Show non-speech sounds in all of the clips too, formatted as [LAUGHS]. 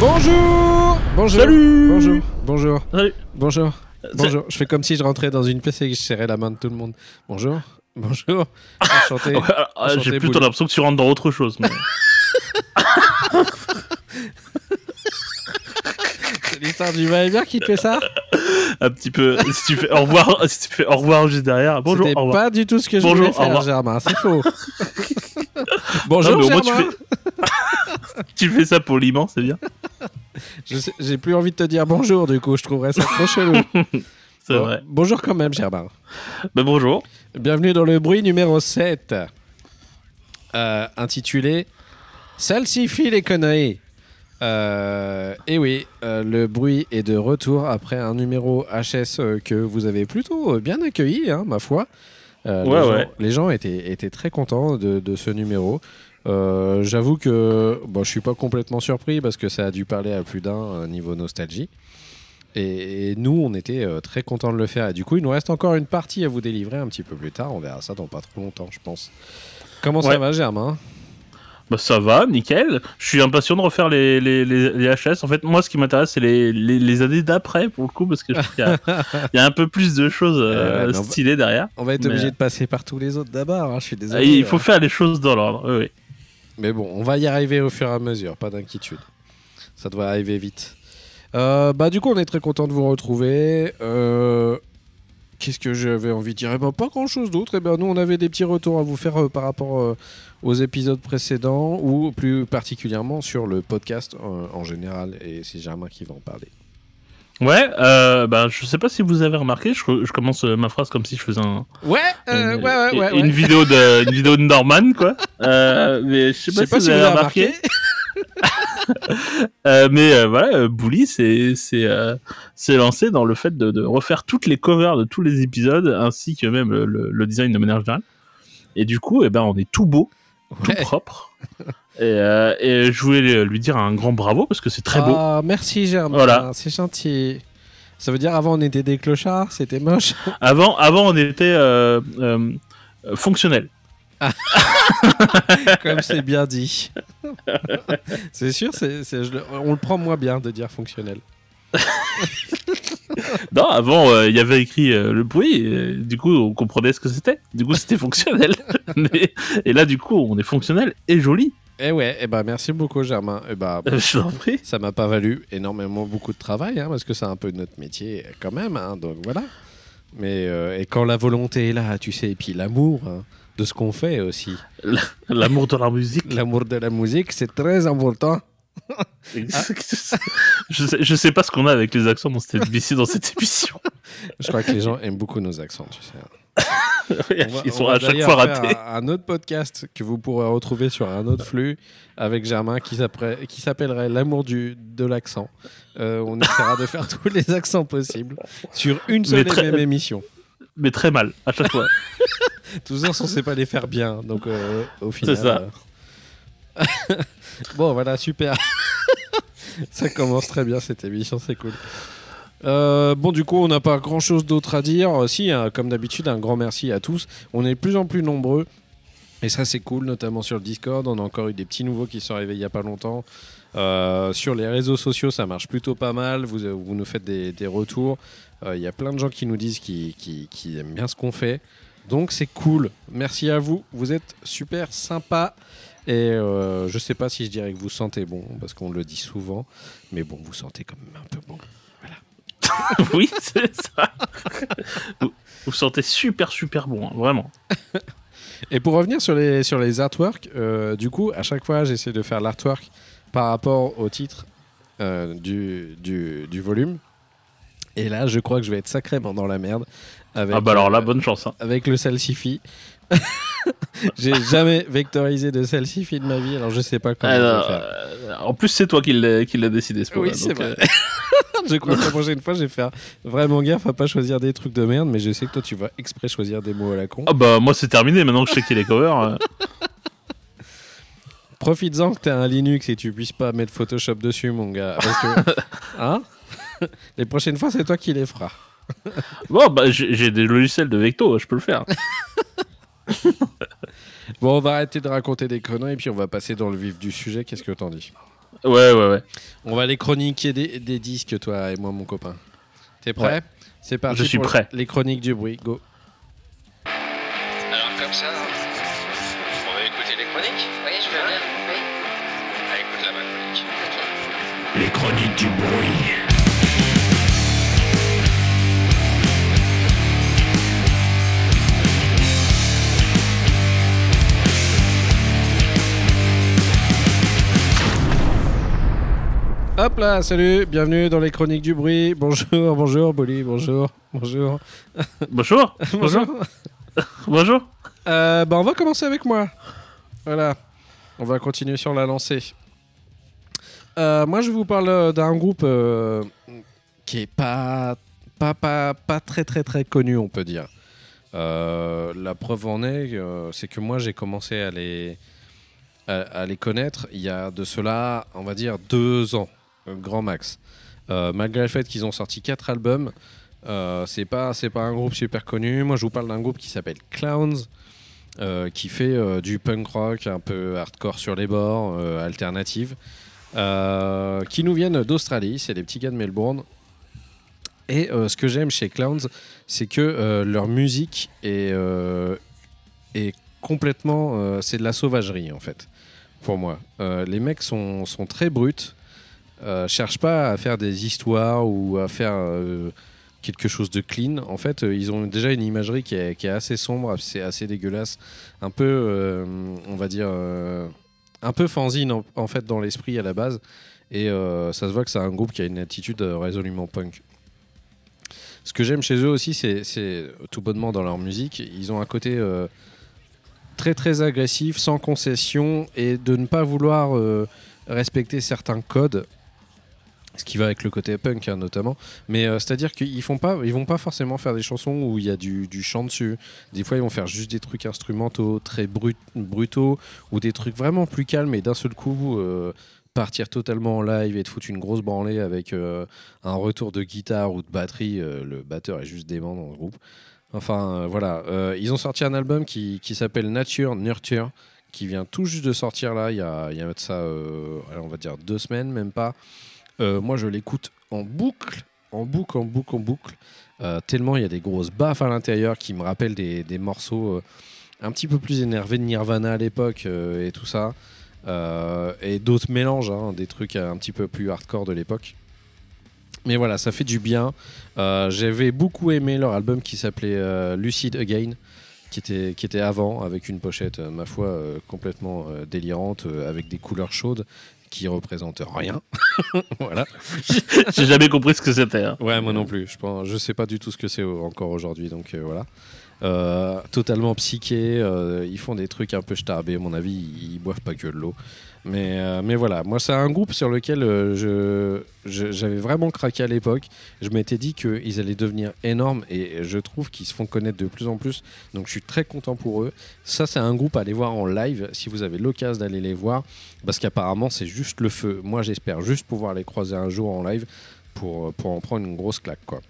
Bonjour. Bonjour. Salut. Bonjour. Bonjour. Salut. Bonjour Bonjour Je fais comme si je rentrais dans une pièce et que je serrais la main de tout le monde. Bonjour Bonjour Enchanté Ouais, ah, Enchanté, J'ai plutôt l'impression que tu rentres dans autre chose. mais- [LAUGHS] C'est l'histoire du va-et-vient qui te fait ça un petit peu. Si tu fais au revoir, [LAUGHS] si tu fais au revoir juste derrière. Bonjour. C'était Au revoir. pas du tout ce que je Bonjour, voulais faire. Germain, c'est faux. [LAUGHS] Non, Bonjour, mais au moins, tu Germain fais... tu fais ça poliment, c'est bien. J'ai plus envie de te dire bonjour, du coup, je trouverais ça trop chelou. [LAUGHS] C'est Bon, vrai. Bonjour quand même, Germain. Bah, bonjour. Bienvenue dans le bruit numéro 7, euh, intitulé Salsifie les conneries. Euh, et oui, euh, le bruit est de retour après un numéro HS euh, que vous avez plutôt bien accueilli, hein, ma foi. Euh, Ouais, les, gens, ouais. les gens étaient, étaient très contents de, de ce numéro. Euh, J'avoue que bon, je suis pas complètement surpris parce que ça a dû parler à plus d'un euh, niveau nostalgie. Et, et nous, on était euh, très contents de le faire. Et du coup, il nous reste encore une partie à vous délivrer un petit peu plus tard. On verra ça dans pas trop longtemps, je pense. Comment ça va, Germain? Bah, ça va, nickel. Je suis impatient de refaire les, les, les, les HS. En fait, moi, ce qui m'intéresse, c'est les, les, années d'après, pour le coup, parce que je trouve qu'il y, a- [LAUGHS] il y a un peu plus de choses euh, Euh, mais on va- stylées derrière. On va être Mais- obligé de passer par tous les autres d'abord. hein, je suis Ah, désolé. Il faut faire les choses dans l'ordre. Oui. Mais bon, on va y arriver au fur et à mesure, pas d'inquiétude. Ça doit arriver vite. Euh, bah du coup, on est très content de vous retrouver. Euh, Qu'est-ce que j'avais envie de dire? Eh ben, Pas grand-chose d'autre. Eh ben, nous, on avait des petits retours à vous faire euh, par rapport aux épisodes précédents ou plus particulièrement sur le podcast en général. Et c'est Germain qui va en parler. Ouais, euh, bah, je sais pas si vous avez remarqué, je, je commence euh, ma phrase comme si je faisais un, Ouais, une, ouais, ouais, ouais. une ouais. vidéo de une vidéo de Norman quoi. [LAUGHS] Euh, mais je sais pas, si vous avez remarqué. [LAUGHS] Euh, mais euh, voilà, euh, Bully c'est euh, s'est lancé dans le fait de, de refaire toutes les covers de tous les épisodes ainsi que même le, le- le design de manière générale. Et du coup, eh ben on est tout beau, tout Ouais. propre. [LAUGHS] Et, euh, et je voulais lui dire un grand bravo parce que c'est très beau. Ah, merci Germain, Voilà. c'est gentil. Ça veut dire avant on était des clochards, c'était moche. [LAUGHS] Avant, avant on était euh, euh, fonctionnel. [LAUGHS] Comme c'est bien dit. [LAUGHS] c'est sûr, c'est, c'est- je le- on le prend moins bien de dire fonctionnel. Non, avant, euh, il y avait écrit euh, le bruit, et, du coup, on comprenait ce que c'était. Du coup, c'était fonctionnel. Mais- et là, du coup, on est fonctionnel et joli. Eh ouais, eh ben merci beaucoup Germain. Eh ben, bon, je t'en prie. ça m'a pas valu énormément beaucoup de travail, hein, parce que c'est un peu notre métier quand même, hein, donc voilà. Mais euh, et quand la volonté est là, tu sais, et puis l'amour hein, de ce qu'on fait aussi. L'amour de la musique. L'amour de la musique, c'est très important. [LAUGHS] je, sais, je sais pas ce qu'on a avec les accents dans cette, dans cette émission. Je crois que les gens aiment beaucoup nos accents, tu sais. Va- [LAUGHS] Ils on sont à chaque fois ratés. Un, un autre podcast que vous pourrez retrouver sur un autre flux avec Germain qui s'appellerait- L'amour du de l'accent. Euh, on essaiera de faire [LAUGHS] tous les accents possibles sur une seule et même émission. Mais très mal, à chaque fois. Tous on sait pas les faire bien, donc euh, au final. C'est ça. euh, bon, voilà, super. [LAUGHS] ça commence très bien cette émission, c'est cool. Euh, bon, du coup, on n'a pas grand chose d'autre à dire. Euh, si, hein, comme d'habitude, un grand merci à tous. On est de plus en plus nombreux. Et ça, c'est cool, notamment sur le Discord. On a encore eu des petits nouveaux qui sont arrivés il n'y a pas longtemps. Euh, sur les réseaux sociaux, ça marche plutôt pas mal. Vous, vous nous faites des, des retours. Euh, Il y a plein de gens qui nous disent qu'ils qui, qui aiment bien ce qu'on fait. Donc, c'est cool. Merci à vous. Vous êtes super sympa. Et euh, je sais pas si je dirais que vous sentez bon, parce qu'on le dit souvent. Mais bon, vous sentez quand même un peu bon. [LAUGHS] oui, c'est ça. vous, vous sentez super, super bon, hein, vraiment. [LAUGHS] Et pour revenir sur les, sur les artworks, euh, du coup, à chaque fois, j'essaie de faire l'artwork par rapport au titre euh, du, du, du volume. Et là, je crois que je vais être sacrément dans la merde. Avec, ah bah alors là, bonne chance. hein. avec le salsify. [LAUGHS] J'ai jamais vectorisé de salsify de ma vie, alors je sais pas comment Alors, faire. euh, en plus, c'est toi qui l'as décidé ce Oui, c'est vrai. euh, [LAUGHS] je crois que la prochaine fois, je vais faire vraiment gaffe à pas choisir des trucs de merde, mais je sais que toi, tu vas exprès choisir des mots à la con. Ah bah moi c'est terminé, maintenant que je sais qu'il les covers. euh. [LAUGHS] Profites-en que t'as un Linux et tu puisses pas mettre Photoshop dessus, mon gars. Parce que- hein? Les prochaines fois, c'est toi qui les feras. Bon bah j'ai des logiciels de Vecto, je peux le faire. [LAUGHS] Bon, on va arrêter de raconter des conneries et puis on va passer dans le vif du sujet. Qu'est-ce que t'en dis Ouais ouais ouais. On va aller chroniquer des, des disques, toi et moi, mon copain. T'es prêt Ouais. C'est parti. Je suis pour prêt. Les chroniques du bruit, go. Alors comme ça, on va écouter les chroniques Oui, je veux bien. Oui. Ah, écoute la ma chronique. Les chroniques du bruit. Hop là, salut, bienvenue dans les chroniques du bruit. Bonjour, [LAUGHS] bonjour, Bolly, bonjour, bonjour. [LAUGHS] Bonjour. bonjour. Bonjour. Euh, bah, on va commencer avec moi. Voilà. On va continuer sur la lancée. Euh, moi, je vous parle euh, d'un groupe euh, qui est pas, pas, pas, pas très, très, très connu, on peut dire. La preuve en est, c'est que moi, j'ai commencé à les, à, les connaître il y a de cela, on va dire, deux ans, grand max. Euh, malgré le fait qu'ils ont sorti quatre albums, euh, c'est pas pas un groupe super connu. Moi, je vous parle d'un groupe qui s'appelle Clowns, euh, qui fait euh, du punk rock un peu hardcore sur les bords, euh, alternative, euh, qui nous viennent d'Australie. C'est des petits gars de Melbourne. Et euh, ce que j'aime chez Clowns, c'est que euh, leur musique est, euh, complètement. euh, c'est de la sauvagerie en fait, pour moi. Euh, les mecs sont, sont très bruts. Euh, cherchent pas à faire des histoires ou à faire euh, quelque chose de clean. En fait, euh, ils ont déjà une imagerie qui est, assez sombre, assez dégueulasse, un peu, on va dire, un peu fanzine en, en fait dans l'esprit à la base. Et ça se voit que c'est un groupe qui a une attitude résolument punk. Ce que j'aime chez eux aussi, c'est tout bonnement dans leur musique, ils ont un côté très très agressif, sans concession, et de ne pas vouloir respecter certains codes ce qui va avec le côté punk hein, notamment. Mais euh, c'est-à-dire qu'ils font pas, ils vont pas forcément faire des chansons où il y a du, chant dessus. Des fois, ils vont faire juste des trucs instrumentaux très brut- brutaux ou des trucs vraiment plus calmes et d'un seul coup euh, partir totalement en live et te foutre une grosse branlée avec euh, un retour de guitare ou de batterie. le batteur est juste dément dans le groupe. Enfin voilà, ils ont sorti un album qui, s'appelle Nature Nurture qui vient tout juste de sortir là, il y a, il y a ça, on va dire deux semaines, même pas. Euh, moi, je l'écoute en boucle, en boucle, en boucle, en boucle. Euh, tellement il y a des grosses baffes à l'intérieur qui me rappellent des, morceaux euh, un petit peu plus énervés de Nirvana à l'époque et tout ça. Et d'autres mélanges, hein, des trucs un petit peu plus hardcore de l'époque. Mais voilà, ça fait du bien. J'avais beaucoup aimé leur album qui s'appelait Lucid Again, qui était, qui était avant, avec une pochette, ma foi, complètement délirante, avec des couleurs chaudes qui représentent rien. [LAUGHS] voilà. [LAUGHS] J'ai jamais compris ce que c'était. hein. Ouais, moi non plus. Je pense, je sais pas du tout ce que c'est euh, encore aujourd'hui, donc euh, voilà. Euh, totalement psyché, euh, ils font des trucs un peu starbés, à mon avis, ils, ils boivent pas que de l'eau. Mais, euh, mais voilà, moi c'est un groupe sur lequel euh, j'avais vraiment craqué à l'époque. Je m'étais dit qu'ils allaient devenir énormes et je trouve qu'ils se font connaître de plus en plus. Donc je suis très content pour eux. Ça c'est un groupe à aller voir en live si vous avez l'occasion d'aller les voir. Parce qu'apparemment c'est juste le feu. Moi j'espère juste pouvoir les croiser un jour en live pour, en prendre une grosse claque. Quoi.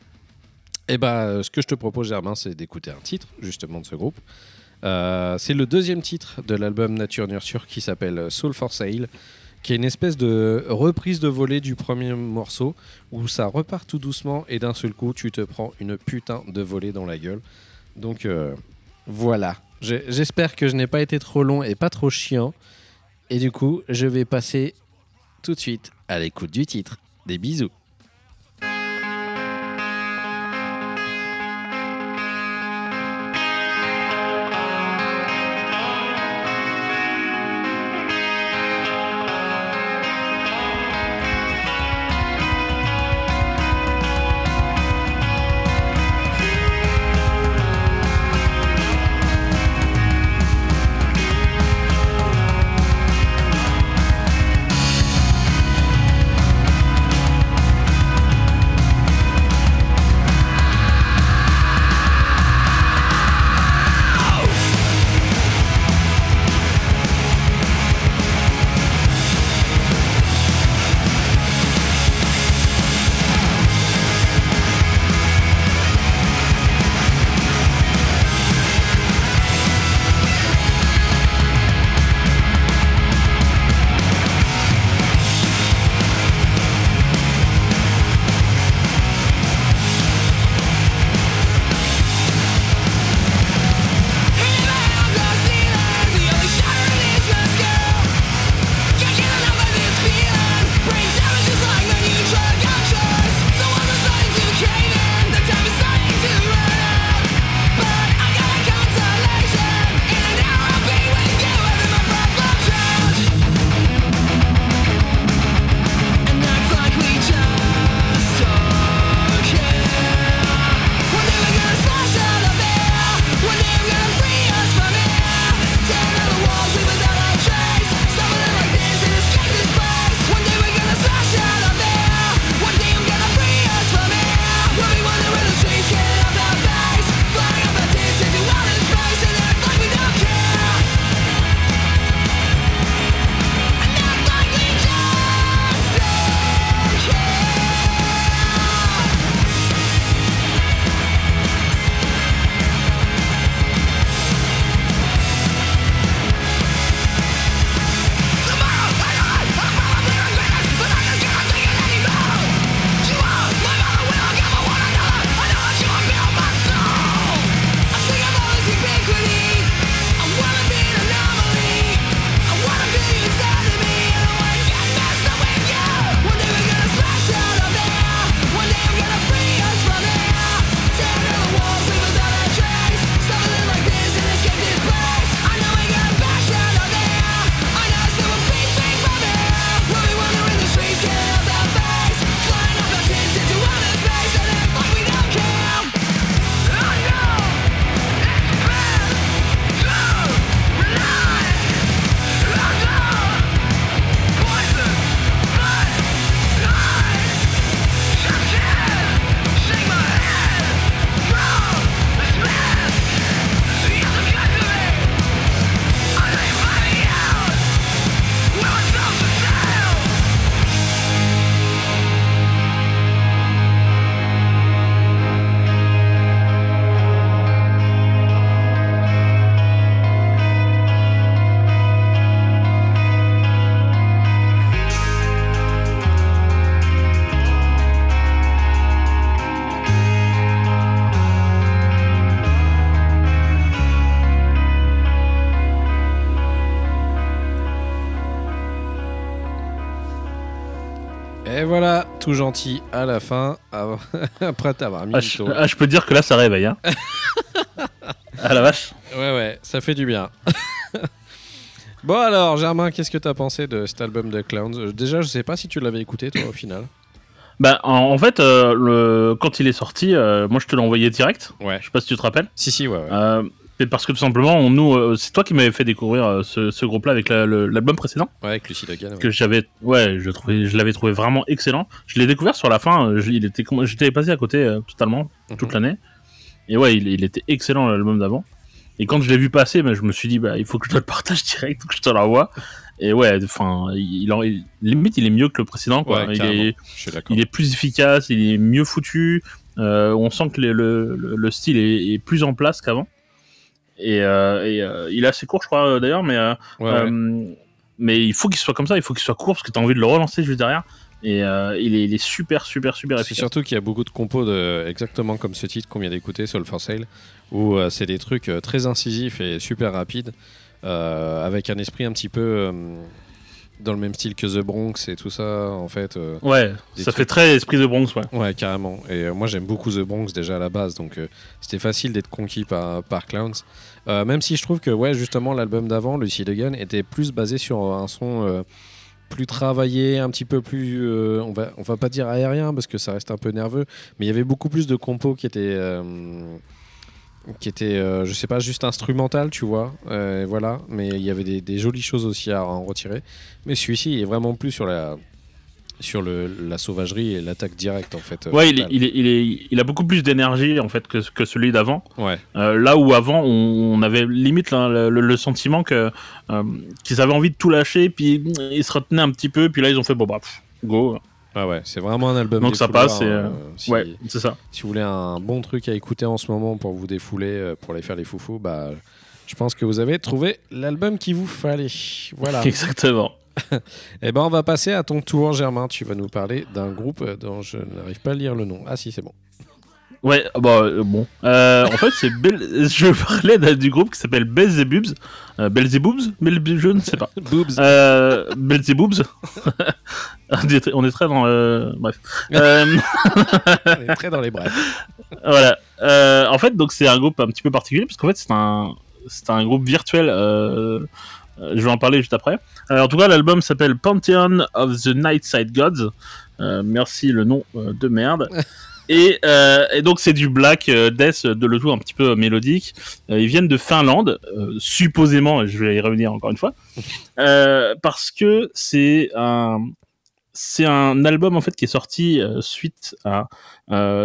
Et bah, euh, ce que je te propose, Germain, c'est d'écouter un titre justement de ce groupe. Euh, c'est le deuxième titre de l'album Nature Nurture qui s'appelle Soul for Sale, qui est une espèce de reprise de volée du premier morceau où ça repart tout doucement et d'un seul coup tu te prends une putain de volée dans la gueule. Donc euh, voilà. J'espère que je n'ai pas été trop long et pas trop chiant. Et du coup, je vais passer tout de suite à l'écoute du titre. Des bisous. Tout gentil à la fin, [LAUGHS] après t'avoir mis Ah, je, ah, je peux te dire que là, ça réveille. Hein. [LAUGHS] ah la vache. Ouais, ouais, ça fait du bien. [LAUGHS] bon alors, Germain, qu'est-ce que t'as pensé de cet album de Clowns? Euh, Déjà, je sais pas si tu l'avais écouté, toi, au final. Bah, en, en fait, euh, le, quand il est sorti, euh, moi je te l'ai envoyé direct. Ouais. Je sais pas si tu te rappelles. Si, si, ouais, ouais. Euh, c'est parce que tout simplement, on, nous, euh, c'est toi qui m'avais fait découvrir euh, ce, ce groupe-là avec la- l'album précédent Ouais, avec Lucie Logan. ouais. que j'avais, ouais, je trouvais, je l'avais trouvé vraiment excellent. Je l'ai découvert sur la fin. euh, je- il était, j'étais passé à côté euh, totalement toute Mhm. l'année. Et ouais, il, il était excellent l'album d'avant. Et quand je l'ai vu passer, bah, je me suis dit, bah, il faut que je te le [LAUGHS] partage direct, que je te l'envoie. Et ouais, enfin, il, en- il- limite, il est mieux que le précédent, quoi. Ouais, il, est, il plus efficace, il est mieux foutu. euh, on sent que le, le- le- le style est, est plus en place qu'avant. Et, euh, et, euh, il est assez court, je crois, euh, d'ailleurs, mais, Ouais, mais il faut qu'il soit comme ça, il faut qu'il soit court parce que tu as envie de le relancer juste derrière. Et euh, il, est, il est super, super, super C'est efficace. surtout qu'il y a beaucoup de compos de, exactement comme ce titre qu'on vient d'écouter, Soul for Sale, où euh, c'est des trucs euh, très incisifs et super rapides, avec un esprit un petit peu dans le même style que The Bronx et tout ça, en fait. euh, Ouais, ça trucs- fait très esprit de Bronx, ouais. Ouais, carrément. Et euh, moi, j'aime beaucoup The Bronx déjà à la base, donc euh, c'était facile d'être conquis par, par Clowns. Même si je trouve que, ouais, justement, l'album d'avant, Lucy Gun, était plus basé sur un son plus travaillé, un petit peu plus. euh, on, va, on va pas dire aérien parce que ça reste un peu nerveux, mais il y avait beaucoup plus de compos qui étaient. euh, qui étaient, euh, je sais pas, juste instrumental, tu vois, euh, voilà, mais il y avait des, des jolies choses aussi à en retirer. Mais celui-ci est vraiment plus sur la, sur le, la sauvagerie et l'attaque directe en fait. euh, Ouais, il, est- il, est- il, est- il a beaucoup plus d'énergie en fait que, que celui d'avant. Ouais, Euh, là où avant, on, on avait limite là, le, sentiment que qu'ils avaient envie de tout lâcher, puis mm, ils se retenaient un petit peu, puis là ils ont fait bon bah pff, go. Ah ouais, c'est vraiment un album. Donc ça passe et, euh, si, Ouais, c'est ça. si vous voulez un bon truc à écouter en ce moment pour vous défouler, euh, pour les faire les foufous, bah, je pense que vous avez trouvé l'album qu'il vous fallait. Voilà. [LAUGHS] Exactement. [LAUGHS] Et ben on va passer à ton tour, Germain. Tu vas nous parler d'un groupe euh, dont je n'arrive pas à lire le nom. Ah si, c'est bon. Ouais, bah euh, bon. Euh, en fait, c'est Bel- je parlais d'un- du groupe qui s'appelle Belzebubs. Euh, Belzeboobs Belbe- Je ne sais pas. Boobs. Euh, Belzeboobs. [LAUGHS] on, est très, on est très dans. euh, Bref. Euh, [LAUGHS] On est très dans les brefs. voilà. Euh, en fait, donc c'est un groupe un petit peu particulier parce qu'en fait, c'est un, c'est un groupe virtuel. euh, euh, je vais en parler juste après. Euh, en tout cas, l'album s'appelle Pantheon of the Nightside Gods. Euh, merci le nom euh, de merde. [LAUGHS] Et, euh, et donc c'est du black euh, death de le tout un petit peu mélodique. Euh, ils viennent de Finlande, supposément. Je vais y revenir encore une fois, [LAUGHS] parce que c'est un c'est un album en fait qui est sorti suite à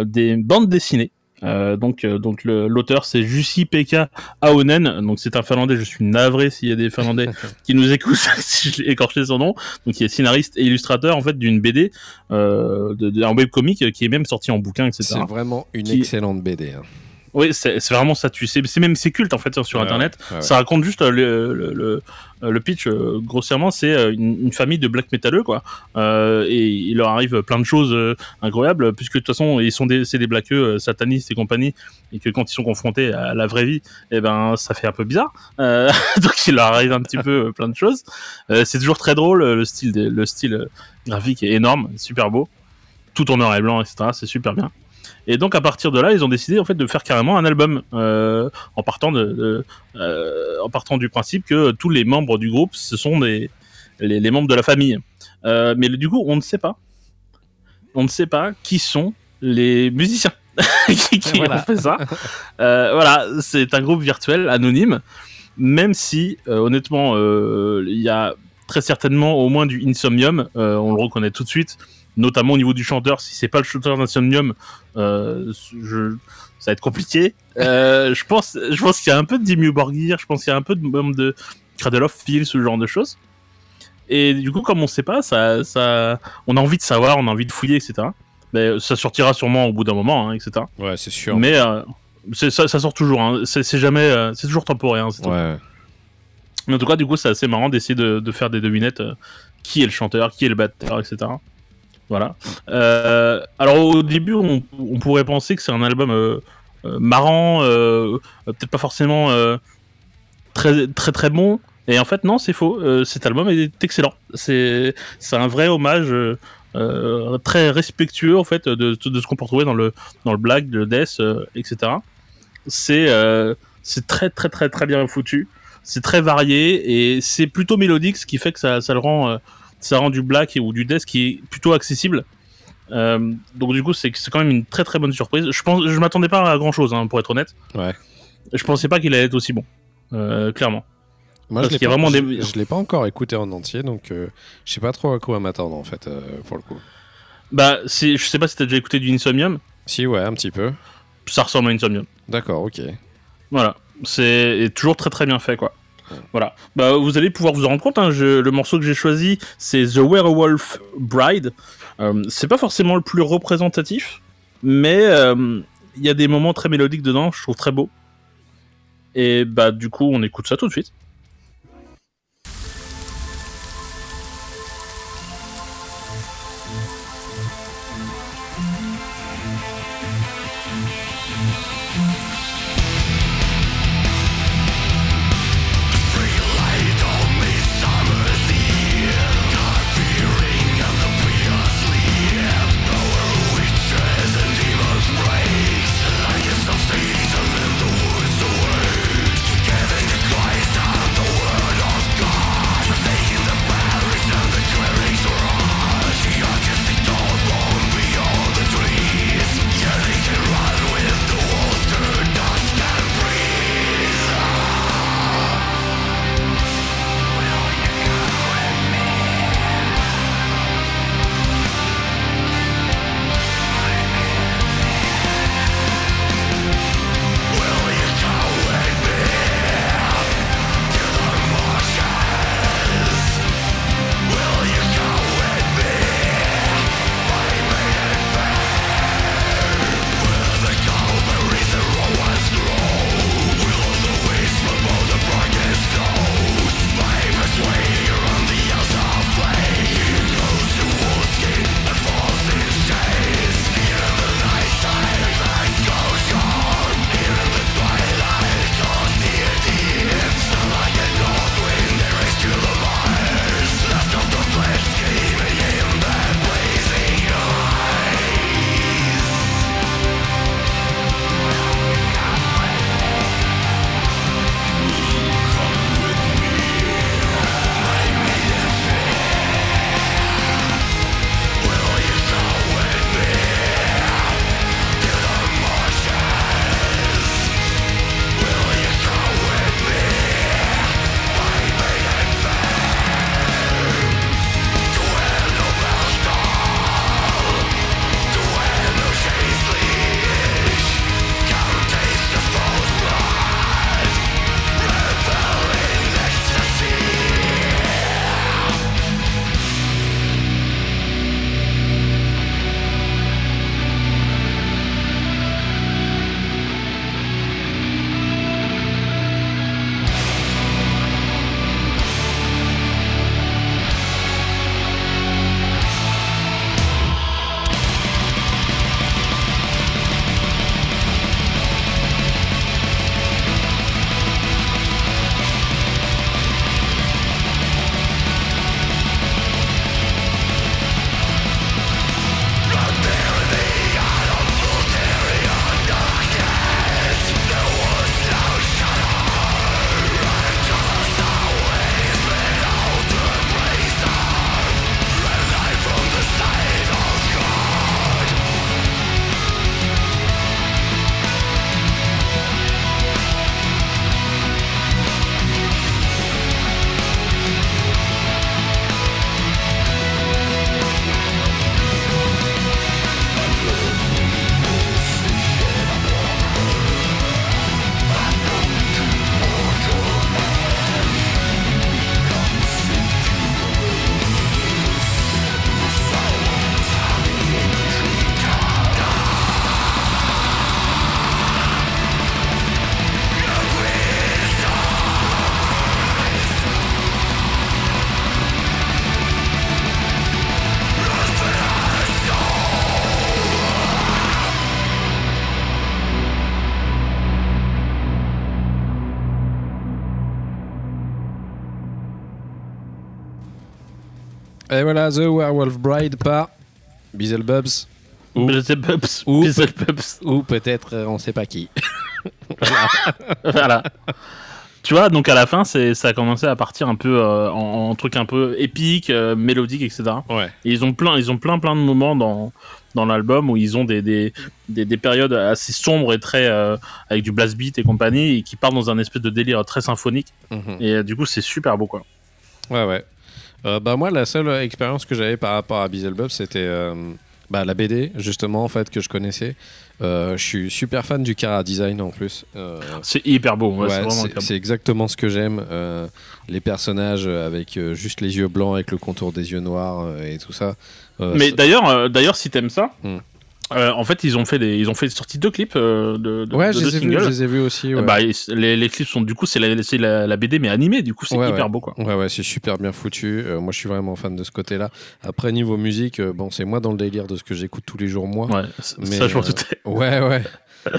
des bandes dessinées. Euh, donc, euh, donc l'auteur c'est Jussi Pekka Ahonen, donc c'est un Finlandais. Je suis navré s'il y a des Finlandais [LAUGHS] qui nous écoutent [LAUGHS] si j'ai écorché son nom. Donc il est scénariste et illustrateur en fait d'une BD, euh, d'un webcomic qui est même sorti en bouquin, etc. C'est vraiment une Qui- excellente BD. hein. Oui, c'est vraiment ça. Tu sais, c'est même c'est culte en fait sur Ouais, internet. ouais, ouais. Ça raconte juste euh, le, le, le, euh, le pitch euh, grossièrement, c'est une, une famille de black métalleux quoi. Euh, et il leur arrive plein de choses euh, incroyables puisque de toute façon ils sont des c'est des blackeux satanistes et compagnie et que quand ils sont confrontés à la vraie vie, eh ben ça fait un peu bizarre. Euh, [LAUGHS] donc il leur arrive un petit peu plein de choses. C'est toujours très drôle le style des- le style graphique est énorme, super beau, tout en noir et blanc etc. C'est super bien. Et donc à partir de là, ils ont décidé en fait de faire carrément un album euh, en partant de, de- euh, en partant du principe que tous les membres du groupe ce sont des les, les membres de la famille. Euh, mais du coup, on ne sait pas. On ne sait pas qui sont les musiciens [LAUGHS] qui, qui Voilà. [LAUGHS] ont fait ça. Voilà, c'est un groupe virtuel anonyme, même si honnêtement, il y a très certainement au moins du insomnium. on le reconnaît tout de suite, notamment au niveau du chanteur. Si c'est pas le chanteur d'insomnium, euh, je, ça va être compliqué. Euh, [LAUGHS] je pense, je pense qu'il y a un peu de Dimmu Borgir, je pense qu'il y a un peu de, même de Cradle of Filth, ce genre de choses. Et du coup, comme on sait pas, ça, ça, on a envie de savoir, on a envie de fouiller, etc. Mais ça sortira sûrement au bout d'un moment, hein, etc. Ouais, c'est sûr. Mais euh, ça, ça sort toujours, hein. c'est jamais, euh, c'est toujours temporaire. hein. Ouais. Mais en tout cas, du coup, c'est assez marrant d'essayer de, de faire des devinettes. qui est le chanteur, qui est le batteur, etc. Voilà. Euh, alors au début, on, pourrait penser que c'est un album euh, euh, marrant, peut-être pas forcément très très très bon. Et en fait, non, c'est faux. Cet album est excellent. C'est un vrai hommage très respectueux en fait de, de ce qu'on peut retrouver dans le dans le black, le death, etc. C'est très très très très bien foutu. C'est très varié et c'est plutôt mélodique, ce qui fait que ça, ça le rend ça rend du black ou du death qui est plutôt accessible. Euh, donc du coup c'est quand même une très très bonne surprise. Je pense je m'attendais pas à grand chose pour être honnête. Ouais. Je pensais pas qu'il allait être aussi bon. Euh, clairement. Moi, Parce je l'ai pas- vraiment je- des- Je l'ai pas encore écouté en entier, donc euh, je sais pas trop à quoi m'attendre en fait, euh, pour le coup. Bah je sais pas si t'as déjà écouté du Insomnium. Si, ouais, un petit peu. Ça ressemble à Insomnium. D'accord, ok. Voilà, c'est toujours très très bien fait quoi. Voilà, bah, vous allez pouvoir vous en rendre compte. hein, le morceau que j'ai choisi, c'est The Werewolf Bride. Euh, c'est pas forcément le plus représentatif, mais euh, il y a des moments très mélodiques dedans. Je trouve très beau. Et bah du coup, on écoute ça tout de suite. Et voilà, The Werewolf Bride par Beelzebubs Ou- Beelzebubs, ou- ou peut-être euh, on sait pas qui. [LAUGHS] voilà. Tu vois, donc à la fin, c'est, ça a commencé à partir un peu euh, en, en truc un peu épique, euh, mélodique, etc. Ouais. Et ils ont plein, ils ont plein, plein de moments dans dans l'album où ils ont des des, des, des périodes assez sombres et très euh, avec du blast beat et compagnie et qui partent dans un espèce de délire très symphonique. Mhm. Et du coup, c'est super beau quoi. Ouais, ouais. Euh, bah, moi, la seule expérience que j'avais par rapport à Beelzebub, c'était euh, bah, la BD, justement, en fait, que je connaissais. Euh, je suis super fan du Cara Design en plus. Euh, C'est hyper beau. ouais, ouais, c'est exactement ce que j'aime. euh, les personnages avec euh, juste les yeux blancs, avec le contour des yeux noirs euh, et tout ça. Euh, Mais d'ailleurs, euh, d'ailleurs, si t'aimes ça, Hmm. Euh, en fait, ils ont fait des, ils ont fait sorti deux clips euh, de, de, ouais, de je deux les, ai vus, singles. je les ai vus aussi. Ouais, Bah, les, les clips sont du coup c'est la, c'est la, la BD mais animée du coup c'est Ouais, hyper beau quoi. ouais, ouais, c'est super bien foutu. Euh, moi, je suis vraiment fan de ce côté-là. Après, niveau musique, euh, bon, c'est moi dans le délire de ce que j'écoute tous les jours, moi. Ouais, Mais, ça je m'en doutais. [LAUGHS] Ouais, ouais.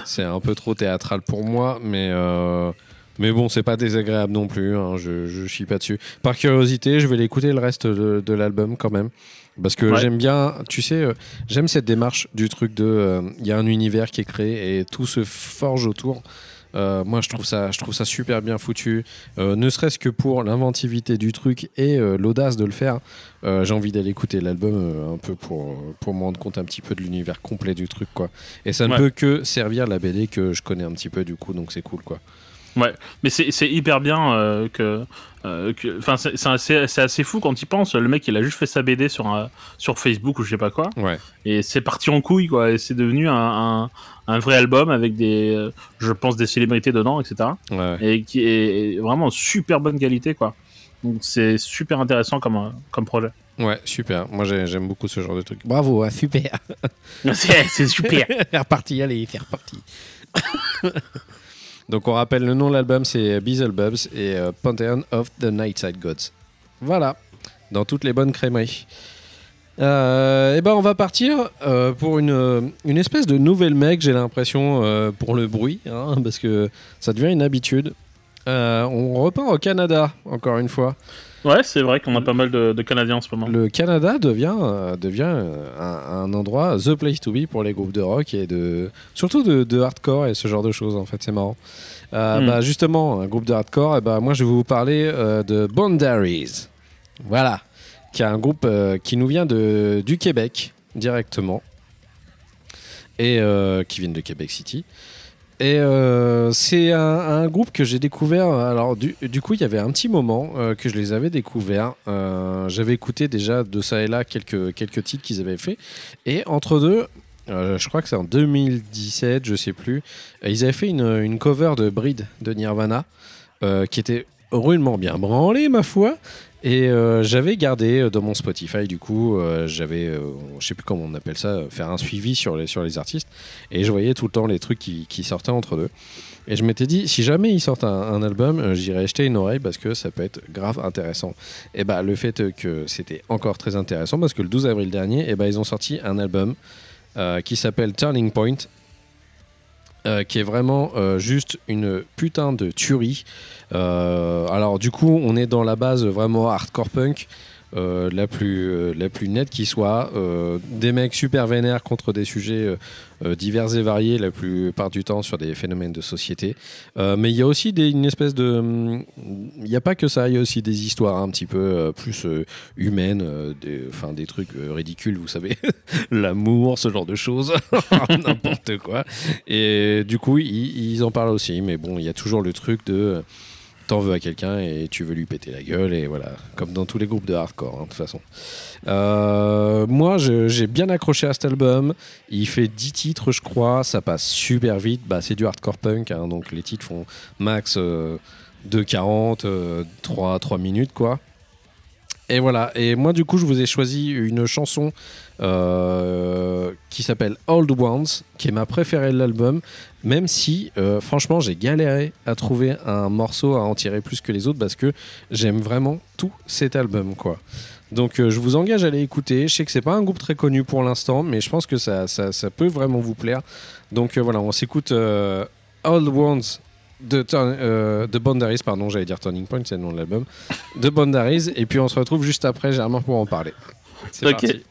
c'est un peu trop théâtral pour moi, mais, mais bon, c'est pas désagréable non plus. hein, je, je chie pas dessus. Par curiosité, je vais l'écouter le reste de, de l'album quand même. Parce que Ouais. j'aime bien, tu sais, euh, j'aime cette démarche du truc de. euh, Il y a un univers qui est créé et tout se forge autour. Euh, moi, je trouve ça, je trouve ça super bien foutu. Ne serait-ce que pour l'inventivité du truc et l'audace de le faire. J'ai envie d'aller écouter l'album un peu pour, pour me rendre compte un petit peu de l'univers complet du truc, quoi. Et ça ne Ouais. peut que servir la BD que je connais un petit peu, du coup, donc c'est cool, quoi. Mais c'est c'est hyper bien euh, que. euh, que- Enfin, c'est c'est assez, c'est assez fou quand il pense. Le mec, il a juste fait sa BD sur, un- sur Facebook ou je sais pas quoi. Ouais. Et c'est parti en couille, quoi. Et c'est devenu un, un, un vrai album avec des. euh, je pense des célébrités dedans, etc. Ouais. Et qui est vraiment en super bonne qualité, quoi. Donc c'est super intéressant comme, euh, comme projet. Ouais, super. Moi, j'ai- j'aime beaucoup ce genre de truc. Bravo, ah, super. [LAUGHS] c'est c'est super. c'est [LAUGHS] reparti, allez, c'est reparti. [LAUGHS] Donc on rappelle le nom de l'album, c'est Beelzebubs et euh, Pantheon of the Nightside Gods. Voilà, dans toutes les bonnes crèmeries. et ben on va partir euh, pour une, euh, espèce de nouvelle mec, j'ai l'impression, euh, pour le bruit, hein, parce que ça devient une habitude. Euh, on repart au Canada, encore une fois. Ouais, c'est vrai qu'on a pas mal de, de Canadiens en ce moment. Le Canada devient, euh, devient euh, un, un endroit, the place to be pour les groupes de rock et de surtout de, de hardcore et ce genre de choses. En fait, c'est marrant. Euh, Hmm. bah, justement, un groupe de hardcore, et bah, moi je vais vous parler euh, de Boundaries. Voilà, qui est un groupe qui nous vient de, du Québec directement et qui vient de Québec City. Et euh, c'est un, groupe que j'ai découvert. Alors, du, coup, il y avait un petit moment euh, que je les avais découverts. Euh, J'avais écouté déjà de ça et là quelques, quelques titres qu'ils avaient fait. Et entre deux, je crois que c'est en 2017, je sais plus, ils avaient fait une, une cover de Breed de Nirvana qui était rudement bien branlée, ma foi. Et euh, j'avais gardé euh, dans mon Spotify, du coup, euh, j'avais, euh, je sais plus comment on appelle ça, faire un suivi sur les, sur les artistes. Et je voyais tout le temps les trucs qui, sortaient entre deux. Et je m'étais dit, si jamais ils sortent un, album, j'irai acheter une oreille parce que ça peut être grave intéressant. Et bah, le fait que c'était encore très intéressant parce que le 12 avril dernier, et bah, ils ont sorti un album qui s'appelle Turning Point. Euh, qui est vraiment euh, juste une putain de tuerie. Euh, alors du coup, on est dans la base vraiment hardcore punk, euh, la, plus, euh, la plus nette qui soit. Euh, des mecs super vénères contre des sujets divers et variés, la plupart du temps sur des phénomènes de société. Mais il y a aussi une espèce de... Il n'y a pas que ça, il y a aussi des histoires un petit peu plus humaines, des, des trucs ridicules, vous savez, [LAUGHS] l'amour, ce genre de choses, [LAUGHS] n'importe quoi. Et du coup, ils en parlent aussi, mais bon, il y a toujours le truc de... euh, T'en veux à quelqu'un et tu veux lui péter la gueule, et voilà, comme dans tous les groupes de hardcore, hein, de toute façon. Euh, moi, j'ai bien accroché à cet album. Il fait 10 titres, je crois. Ça passe super vite. Bah, c'est du hardcore punk, hein, donc les titres font max euh, 2,40, euh, 3, 3 minutes, quoi. Et voilà. Et moi, du coup, je vous ai choisi une chanson euh, qui s'appelle Old Ones, qui est ma préférée de l'album. Même si, euh, franchement, j'ai galéré à trouver un morceau à en tirer plus que les autres parce que j'aime vraiment tout cet album, quoi. Donc, euh, je vous engage à aller écouter. Je sais que c'est pas un groupe très connu pour l'instant, mais je pense que ça, ça, ça peut vraiment vous plaire. Donc, voilà, on s'écoute Old Ones de, Turn- euh, de Boundaries, pardon, j'allais dire Turning Point, c'est le nom de l'album, de Boundaries, et puis on se retrouve juste après, Germain, pour en parler. C'est Ok. parti.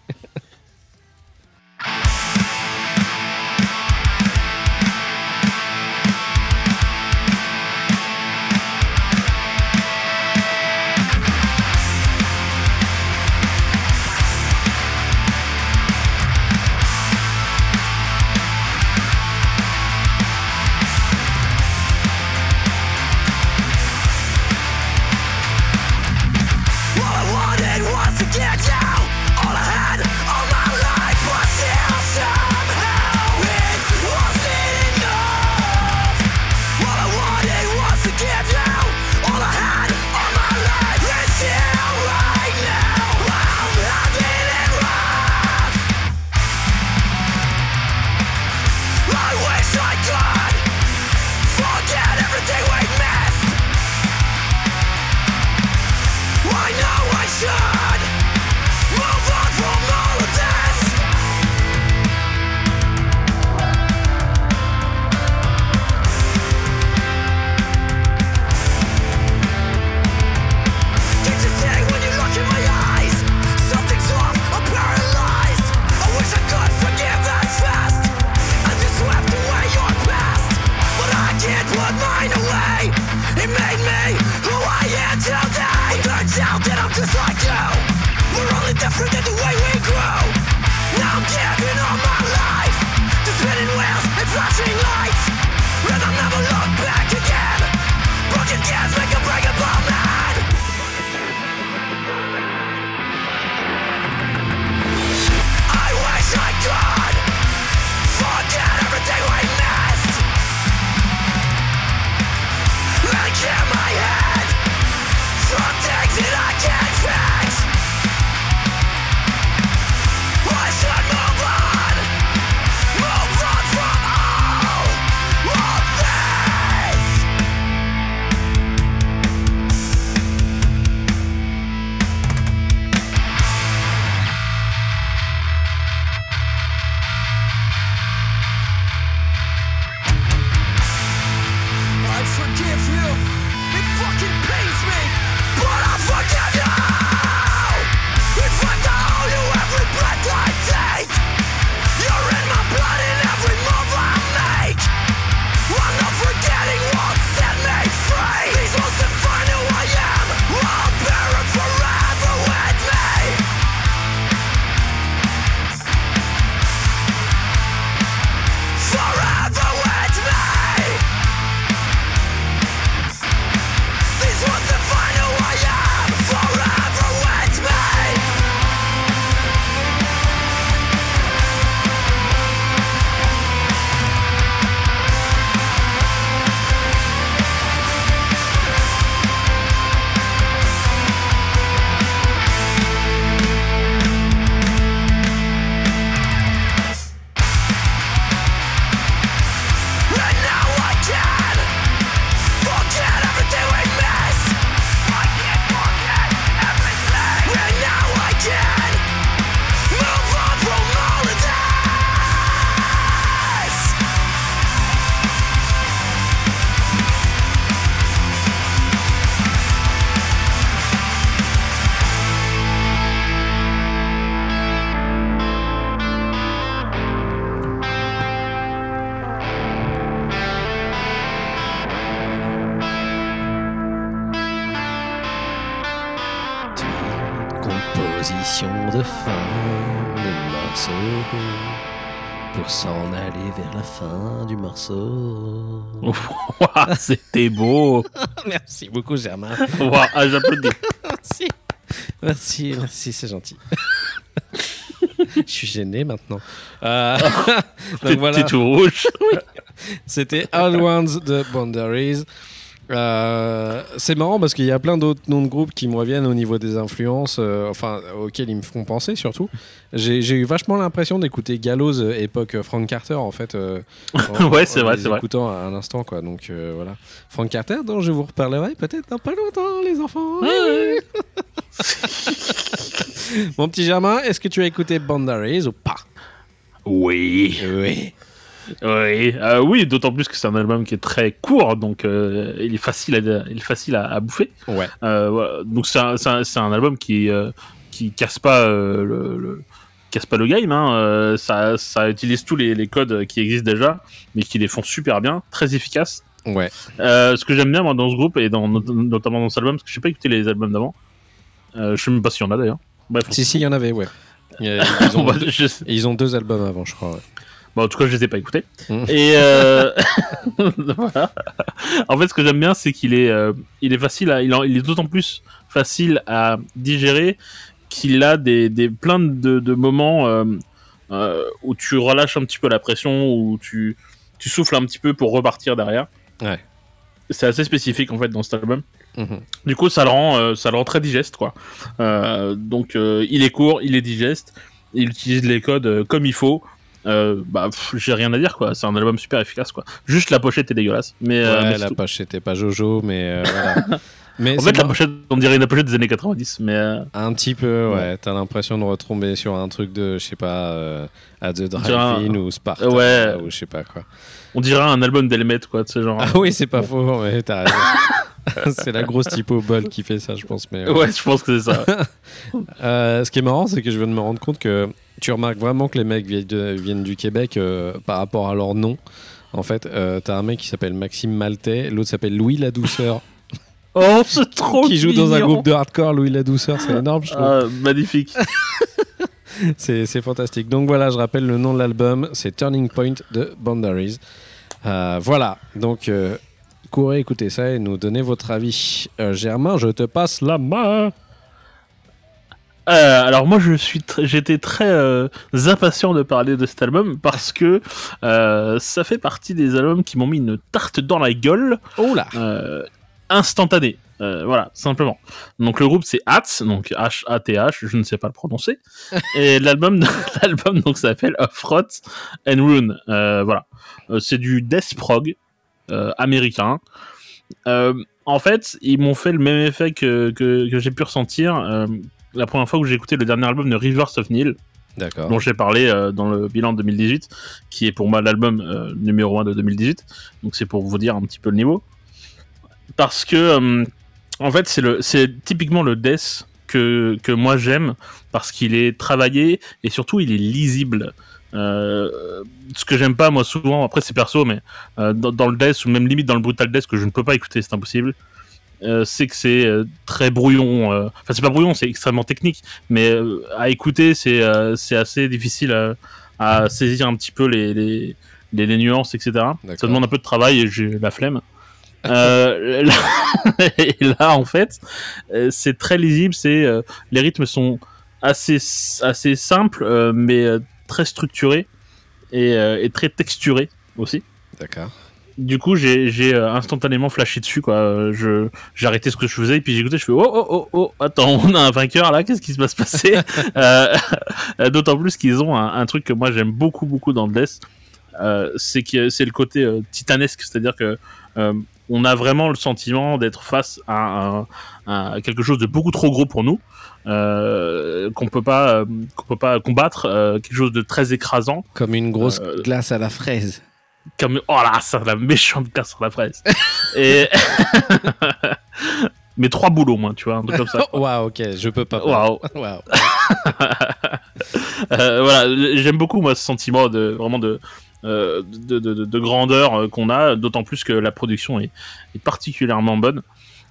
Turns out that I'm just like you. We're only different in the way we grew. Now I'm giving all my life to spinning wheels and flashing lights, and I'll never look back again. Broken gears make a breakable man. I Composition de fin de morceau pour s'en aller vers la fin du morceau. [LAUGHS] C'était beau. [LAUGHS] Merci beaucoup Germain. Ah, j'applaudis. [LAUGHS] Merci. Merci, merci, c'est gentil. Je suis gêné maintenant. Euh, donc voilà, tout rouge. c'était All Ones de Boundaries. Euh, c'est marrant parce qu'il y a plein d'autres noms de groupes qui me reviennent au niveau des influences, euh, enfin auxquels ils me font penser surtout. J'ai eu vachement l'impression d'écouter Gallows euh, époque Frank Carter en fait. euh, [LAUGHS] en- Ouais, c'est vrai, c'est vrai. Écoutant à l'instant quoi, donc euh, voilà. Frank Carter dont je vous reparlerai peut-être dans pas longtemps les enfants. [LAUGHS] Mon petit Germain, est-ce que tu as écouté Boundaries ou pas? Oui. Oui. Oui, euh, oui d'autant plus que c'est un album qui est très court, donc euh, il est facile à, il est facile à, à bouffer. Ouais. Euh. Donc c'est un, un- album qui, qui casse pas le, le- casse pas le game. Hein. Ça, ça utilise tous les, les codes qui existent déjà, mais qui les font super bien, très efficaces. Ouais. Ce que j'aime bien moi dans ce groupe et dans, not- notamment dans cet album, parce que je sais pas écouté les albums d'avant. Je sais même pas s'il y en a d'ailleurs. Bref. Si, si, il y en avait, ouais. [LAUGHS] Ils ont, Bah, ils ont deux albums avant, je crois. ouais. Bon, en tout cas, je les ai pas écoutés. Mm. Et euh, [LAUGHS] voilà. En fait, ce que j'aime bien, c'est qu'il est, euh, il est facile, à, il, en- il est d'autant plus facile à digérer qu'il a des, des plein de, de moments euh, où tu relâches un petit peu la pression, où tu, tu souffles un petit peu pour repartir derrière. Ouais. C'est assez spécifique en fait dans cet album. Mhm. Du coup, ça le rend, ça le rend très digeste, quoi. Donc, il est court, il est digeste, il utilise les codes comme il faut. Euh, bah j'ai rien à dire quoi. C'est un album super efficace quoi. Juste la pochette est dégueulasse. Mais, euh, mais la pochette était pas Jojo, mais euh, [LAUGHS] voilà. Mais En fait, la pochette, on dirait une pochette des années 90. Mais Un petit peu, ouais. T'as l'impression de retomber sur un truc de, je sais pas, à The un- Drive-In ou Sparta Ouais. ou je sais pas quoi. on dirait un album d'Elmet quoi. Tu sais, genre. Ah oui, c'est pas faux, mais t'as raison. [LAUGHS] [LAUGHS] c'est la grosse typo bol qui fait ça, je pense. Mais, Ouais, je pense que c'est ça. Euh, ce qui est marrant, c'est que je viens de me rendre compte que tu remarques vraiment que les mecs viennent, de- viennent du Québec euh, par rapport à leur nom. En fait, euh, t'as un mec qui s'appelle Maxime Maltais, l'autre s'appelle Louis La Douceur, [LAUGHS] oh, c'est trop qui joue dans un groupe de hardcore. Louis La Douceur, c'est énorme, je trouve. Ah, magnifique. [LAUGHS] C'est c'est fantastique. Donc voilà, je rappelle le nom de l'album, c'est Turning Point de Boundaries. Euh, voilà, donc euh, courez écouter ça et nous donnez votre avis. Euh, Germain, je te passe la main. Euh, alors moi je suis j'étais très euh, impatient de parler de cet album parce que euh, ça fait partie des albums qui m'ont mis une tarte dans la gueule Oh là instantanée. Voilà, simplement. Donc le groupe c'est Hats, donc H A T H, je ne sais pas le prononcer. [LAUGHS] Et l'album [LAUGHS] l'album donc s'appelle Of Rot and Rune. Voilà. C'est du death prog américain. Euh, en fait, ils m'ont fait le même effet que, que, que j'ai pu ressentir euh, la première fois que j'ai écouté le dernier album de Rivers of D'accord. dont j'ai parlé euh, dans le bilan 2018, qui est pour moi l'album euh, numéro 1 de 2018. Donc c'est pour vous dire un petit peu le niveau. Parce que, euh, en fait, c'est typiquement le death que, que moi j'aime, parce qu'il est travaillé et surtout il est lisible. Ce que j'aime pas moi souvent, après c'est perso, mais dans, dans le death ou même limite dans le brutal death que je ne peux pas écouter, c'est impossible. Euh, c'est que c'est euh, très brouillon. euh, Enfin, c'est pas brouillon, c'est extrêmement technique, mais à écouter, c'est c'est assez difficile à, à saisir un petit peu les, les, les, les nuances, etc. Ça demande un peu de travail et j'ai la flemme. [LAUGHS] [LAUGHS] Là, et là, en fait, c'est très lisible. C'est les rythmes sont assez assez simples, mais très structurés et, et très texturés aussi D'accord. Du coup, j'ai euh, instantanément flashé dessus, quoi. Euh, Je, j'ai arrêté ce que je faisais, et puis j'ai écouté, je fais, oh, oh, oh, oh, attends, [LAUGHS] on a un vainqueur là, qu'est-ce qui se va se passer [LAUGHS] Euh, [LAUGHS] D'autant plus qu'ils ont un, un truc que moi j'aime beaucoup, beaucoup dans le Death, euh, c'est que c'est le côté euh, titanesque, c'est-à-dire que euh, on a vraiment le sentiment d'être face à, un- à quelque chose de beaucoup trop gros pour nous, euh, qu'on peut pas, euh, qu'on peut pas combattre, euh, quelque chose de très écrasant. Comme une grosse Euh, glace à la fraise. Comme oh là ça la méchante casse sur la fraise [LAUGHS] et [LAUGHS] mais trois boulots moins tu vois un truc comme ça [LAUGHS] Waouh, ok, je peux pas. Waouh. Waouh. Euh, voilà j'aime beaucoup moi ce sentiment de vraiment de euh, de, de, de- de grandeur euh, qu'on a d'autant plus que la production est, est particulièrement bonne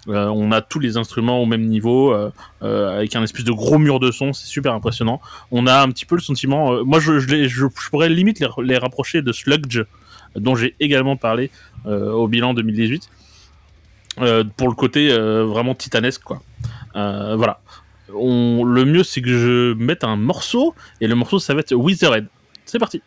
Euh, on a tous les instruments au même niveau euh, euh, avec un espèce de gros mur de son c'est super impressionnant on a un petit peu le sentiment moi je, je, les- je, je pourrais limite les, les rapprocher de Sludge dont j'ai également parlé euh, au bilan 2018 euh, pour le côté euh, vraiment titanesque quoi. Voilà. On, le mieux c'est que je mette un morceau et le morceau ça va être Wizardhead c'est parti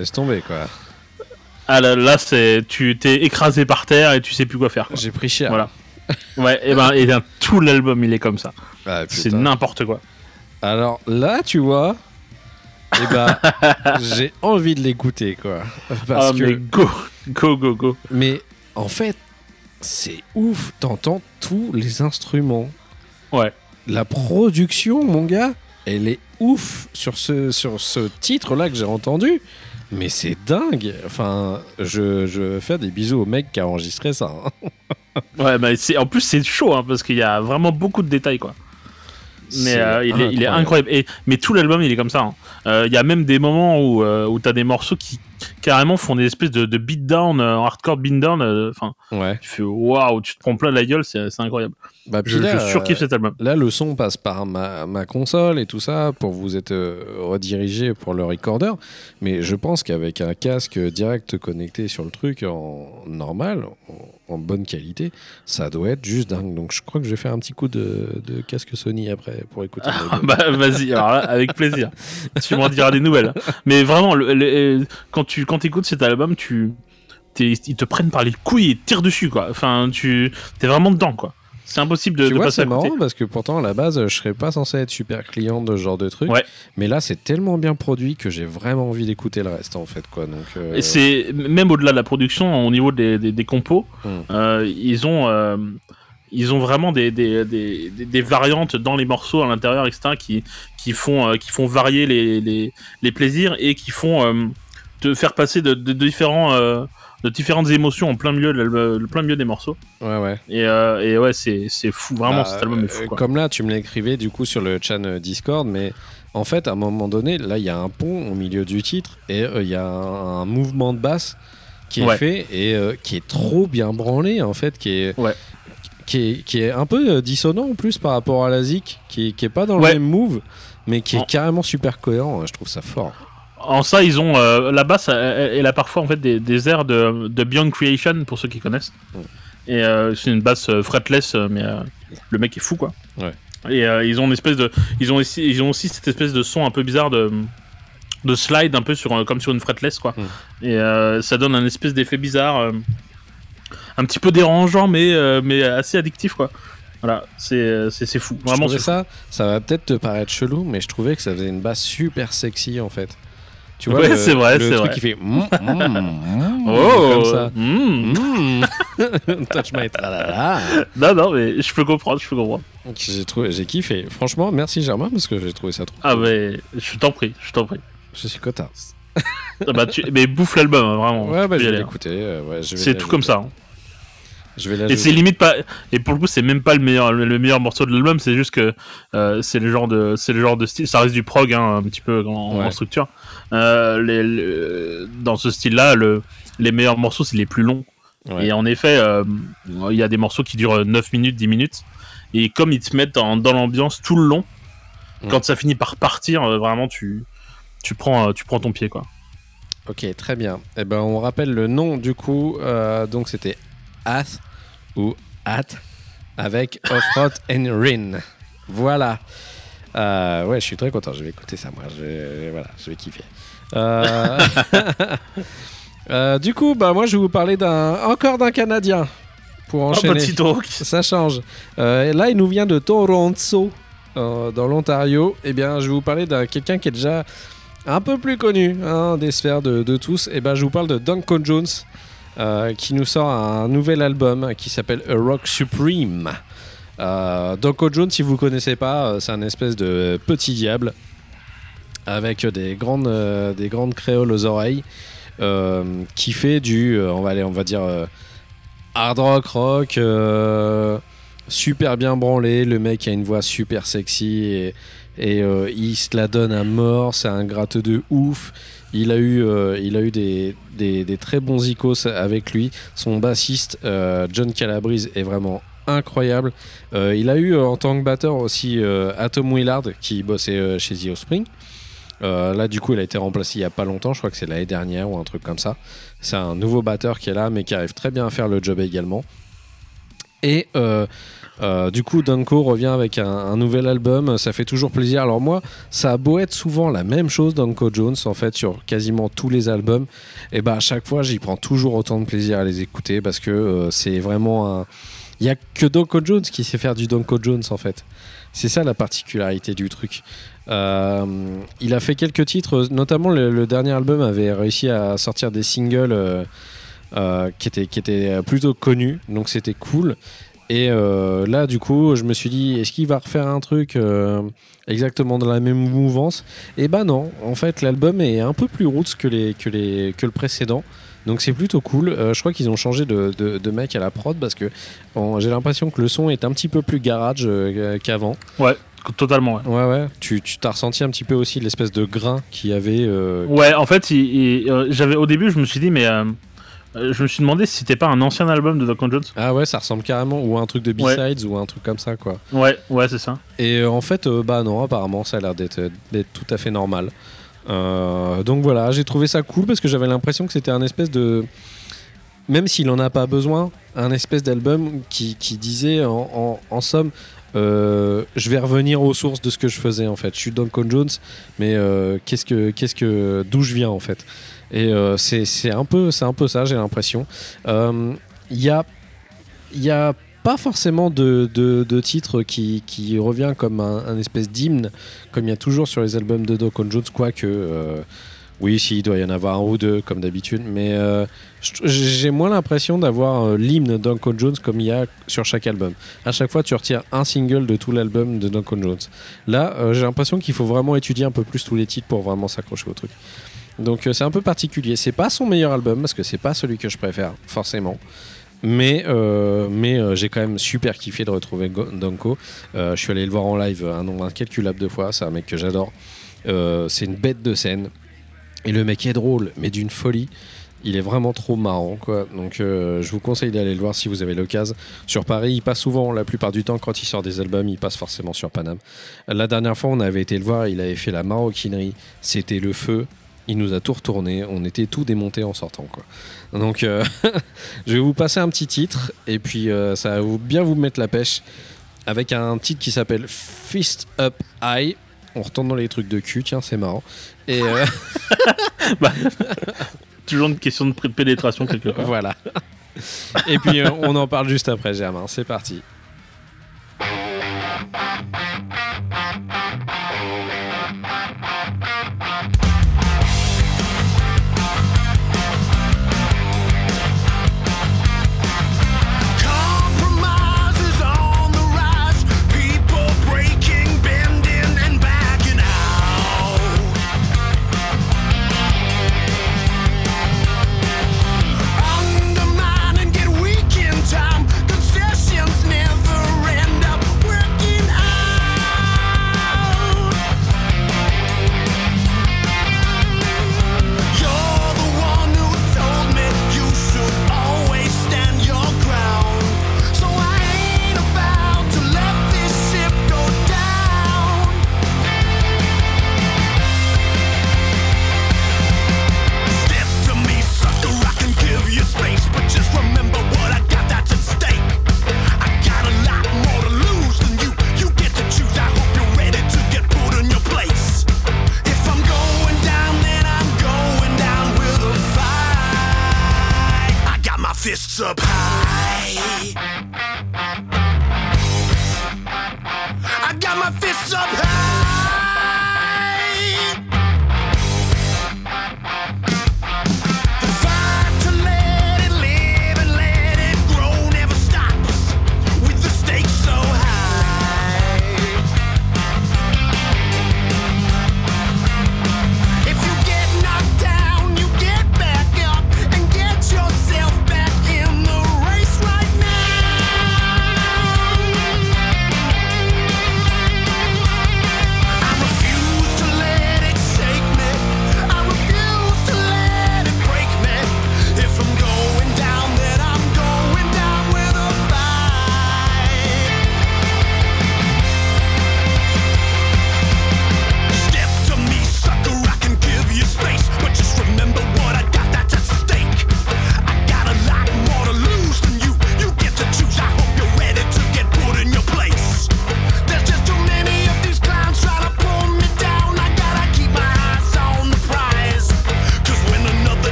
laisse tomber quoi. Ah là, là c'est tu t'es écrasé par terre et tu sais plus quoi faire. J'ai pris cher. Voilà. Ouais, et ben, et ben, tout l'album il est comme ça. Ah, C'est n'importe quoi. Alors là, tu vois, eh ben, [LAUGHS] j'ai envie de l'écouter quoi. Parce ah, que, mais go, go, go, go. mais en fait, c'est ouf. T'entends tous les instruments. Ouais. La production, mon gars, elle est ouf sur ce, sur ce titre-là que j'ai entendu. Mais c'est dingue. Enfin, je, je faire des bisous au mec qui a enregistré ça. hein. Ouais, c'est en plus c'est chaud hein, parce qu'il y a vraiment beaucoup de détails quoi. Mais euh, il, est, il est incroyable. Et, mais tout l'album il est comme ça. hein. Euh, Il y a même des moments où, euh, où t'as des morceaux qui carrément font des espèces de, de beatdown, hardcore beatdown. Enfin, Ouais. tu fais waouh, tu te prends plein la gueule, c'est incroyable. Bah, Je, là, je surkiffe cet album. Là, le son passe par ma, ma console et tout ça pour vous être redirigé pour le recorder. Mais je pense qu'avec un casque direct connecté sur le truc en normal, en bonne qualité, ça doit être juste dingue. Donc je crois que je vais faire un petit coup de, de casque Sony après pour écouter. Ah, [LAUGHS] bah vas-y, alors là, avec plaisir. [LAUGHS] tu m'en diras des nouvelles. Mais vraiment, le- le- quand tu quand écoutes cet album, tu t'es- ils te prennent par les couilles et tirent dessus quoi. Enfin, tu t'es vraiment dedans quoi. C'est impossible de, tu de vois, passer c'est à côté. marrant parce que pourtant, à la base, je serais pas censé être super client de ce genre de truc. Ouais. Mais là, c'est tellement bien produit que j'ai vraiment envie d'écouter le reste en fait. Quoi. Donc, euh, Et c'est même au-delà de la production, au niveau des, des, des compos, Mm. euh, ils ont euh, ils ont vraiment des, des, des, variantes dans les morceaux à l'intérieur, etc., qui, qui, font, qui font varier les, les, les plaisirs et qui font te faire passer de, de différents, de différentes émotions en plein milieu, le plein milieu des morceaux. ouais, ouais. Et, euh, et ouais, c'est c'est fou, vraiment, Bah, cet album est fou. euh, Quoi. Comme là, tu me l'écrivais du coup sur le channel Discord, mais en fait, à un moment donné, là, il y a un pont au milieu du titre et euh, il y a un, un mouvement de basse qui est Ouais. fait et euh, qui est trop bien branlé en fait, qui est, Ouais. qui est, qui est un peu euh, dissonant en plus par rapport à la Zik, qui, qui est pas dans le même move, mais qui est En- carrément super cohérent. Je trouve ça fort. En ça, ils ont euh, la basse, elle, elle a parfois en fait des, des airs de, de Beyond Creation pour ceux qui connaissent. Et euh, c'est une basse euh, fretless, mais le mec est fou quoi. Ouais. Et ils ont une espèce de, ils ont aussi, ils ont aussi cette espèce de son un peu bizarre de de slide un peu sur comme sur une fretless quoi. Mm. Et ça donne un espèce d'effet bizarre, un petit peu dérangeant, mais mais assez addictif quoi. Voilà, c'est fou. Je Vraiment, trouvais c'est ça, ça va peut-être te paraître chelou, mais je trouvais que ça faisait une basse super sexy en fait. Tu Ouais, le- c'est vrai, le c'est truc vrai. qui fait mm, [LAUGHS] mm, mm, Oh, comme ça. [LAUGHS] mm. [LAUGHS] Touch my. Non, non, mais je peux comprendre, je peux comprendre. J'ai trouvé, j'ai kiffé. Franchement, merci Germain parce que j'ai trouvé ça trop. Ah, cool. mais je t'en prie, je t'en prie. Je suis cotard. Ah bah, tu... Mais bouffe l'album, hein, vraiment. Ouais, bah je vais hein. l'écouter. euh, ouais, C'est tout comme ça. hein. Je vais Et c'est limite pas. Et pour le coup, c'est même pas le meilleur, le meilleur morceau de l'album. C'est juste que euh, c'est le genre de, c'est le genre de style. Ça reste du prog, hein, un petit peu en, Ouais. en structure. Euh, les, dans ce style-là, le, les meilleurs morceaux, c'est les plus longs. Ouais. Et en effet, euh, il y a des morceaux qui durent 9 minutes, 10 minutes. Et comme ils te mettent en- dans l'ambiance tout le long, Mm. quand ça finit par partir, vraiment, tu, tu prends, tu prends ton pied, quoi. Ok, très bien. Eh ben, on rappelle le nom du coup. euh, donc c'était Ath ou At avec Offroad [LAUGHS] and Rin. Voilà. Euh, ouais, je suis très content. Je vais écouter ça, moi. Je vais, voilà, je vais kiffer. Euh, [LAUGHS] euh, du coup, bah moi, je vais vous parler d'un encore d'un Canadien pour enchaîner. petit. [LAUGHS] Ça change. Et là, il nous vient de Toronto, dans l'Ontario. Eh bien, je vais vous parler d'un quelqu'un qui est déjà un peu plus connu hein, des sphères de, de tous. Et ben, je vous parle de Duncan Jones, euh, qui nous sort un nouvel album qui s'appelle A Rock Supreme. Euh, Jones, si vous ne connaissez pas, euh, c'est un espèce de petit diable avec des grandes, euh, des grandes créoles aux oreilles, qui fait du, on va aller, on va dire. hard rock rock super bien branlé le mec a une voix super sexy et, et, il se la donne à mort c'est un gratteux de ouf il a eu, euh, des, très bons icos avec lui son bassiste euh, John Calabrese est vraiment incroyable Euh, il a eu en tant que batteur aussi Atom Willard qui bossait chez The Offspring là, du coup, il a été remplacé il y a pas longtemps. Je crois que c'est l'année dernière ou un truc comme ça. C'est un nouveau batteur qui est là, mais qui arrive très bien à faire le job également. Et euh, euh, du coup, Danko revient avec un, nouvel album. Ça fait toujours plaisir. Alors moi, ça a beau être souvent la même chose, Danko Jones, en fait, sur quasiment tous les albums. Et bah à chaque fois, j'y prends toujours autant de plaisir à les écouter parce que euh, c'est vraiment un. Il y a que Danko Jones qui sait faire du Danko Jones, en fait. C'est ça la particularité du truc. Il a fait quelques titres, notamment le, dernier album avait réussi à sortir des singles qui, étaient, qui étaient plutôt connus, donc c'était cool. Et euh, là, du coup, je me suis dit, est-ce qu'il va refaire un truc euh, exactement dans la même mouvance? Et bah non, en fait, l'album est un peu plus roots que, les, que, les, que le précédent. Donc c'est plutôt cool. Euh, je crois qu'ils ont changé de, de, de mec à la prod parce que j'ai l'impression que le son est un petit peu plus garage euh, qu'avant. Ouais, totalement. Ouais. Ouais, ouais. Tu tu t'as ressenti un petit peu aussi l'espèce de grain qu'il y avait. euh, Ouais, en fait, euh, j'avais au début, je me suis dit, mais euh, je me suis demandé si c'était pas un ancien album de Duncan Jones. Ah ouais, ça ressemble carrément. Ou un truc de Ouais. B-Sides ou un truc comme ça, quoi. Ouais, ouais, c'est ça. Et euh, en fait, euh, bah non, apparemment, ça a l'air d'être tout à fait normal. Donc voilà, j'ai trouvé ça cool parce que j'avais l'impression que c'était un espèce de. Même s'il en a pas besoin, un espèce d'album qui, qui disait en, en- en somme. je vais revenir aux sources de ce que je faisais en fait. Je suis Duncan Jones, mais qu'est-ce que, qu'est-ce que, d'où je viens en fait? Et euh, c'est, un peu, un peu ça, j'ai l'impression. Euh, Il y a, y a pas forcément de, de, de titre qui, qui revient comme un, espèce d'hymne, comme il y a toujours sur les albums de Duncan Jones, quoique. euh, oui, si, doit y en avoir un ou deux, comme d'habitude, mais euh, j'ai moins l'impression d'avoir euh, l'hymne Duncan Jones comme il y a sur chaque album. À chaque fois, tu retires un single de tout l'album de Duncan Jones. Là, euh, j'ai l'impression qu'il faut vraiment étudier un peu plus tous les titres pour vraiment s'accrocher au truc. Donc euh, c'est un peu particulier. C'est pas son meilleur album parce que c'est pas celui que je préfère forcément. Mais, euh, mais euh, j'ai quand même super kiffé de retrouver. Euh, je suis allé le voir en live un nombre incalculable de fois. C'est un mec que j'adore. C'est une bête de scène. Et le mec est drôle, mais d'une folie. Il est vraiment trop marrant, quoi. Donc, je vous conseille d'aller le voir si vous avez l'occasion. Sur Paris, il passe souvent, la plupart du temps, quand il sort des albums, il passe forcément sur Paname. La dernière fois, on avait été le voir, il avait fait la maroquinerie. C'était le feu. Il nous a tout retourné. On était tout démonté en sortant, quoi. Donc, euh, [LAUGHS] je vais vous passer un petit titre. Et puis, euh, ça va vous- bien vous mettre la pêche. Avec un titre qui s'appelle Fist Up High. On retourne dans les trucs de cul, tiens, c'est marrant. Et. euh, [LAUGHS] Toujours une question de pénétration quelque part. Voilà. Et puis on en parle juste après, Germain. C'est parti.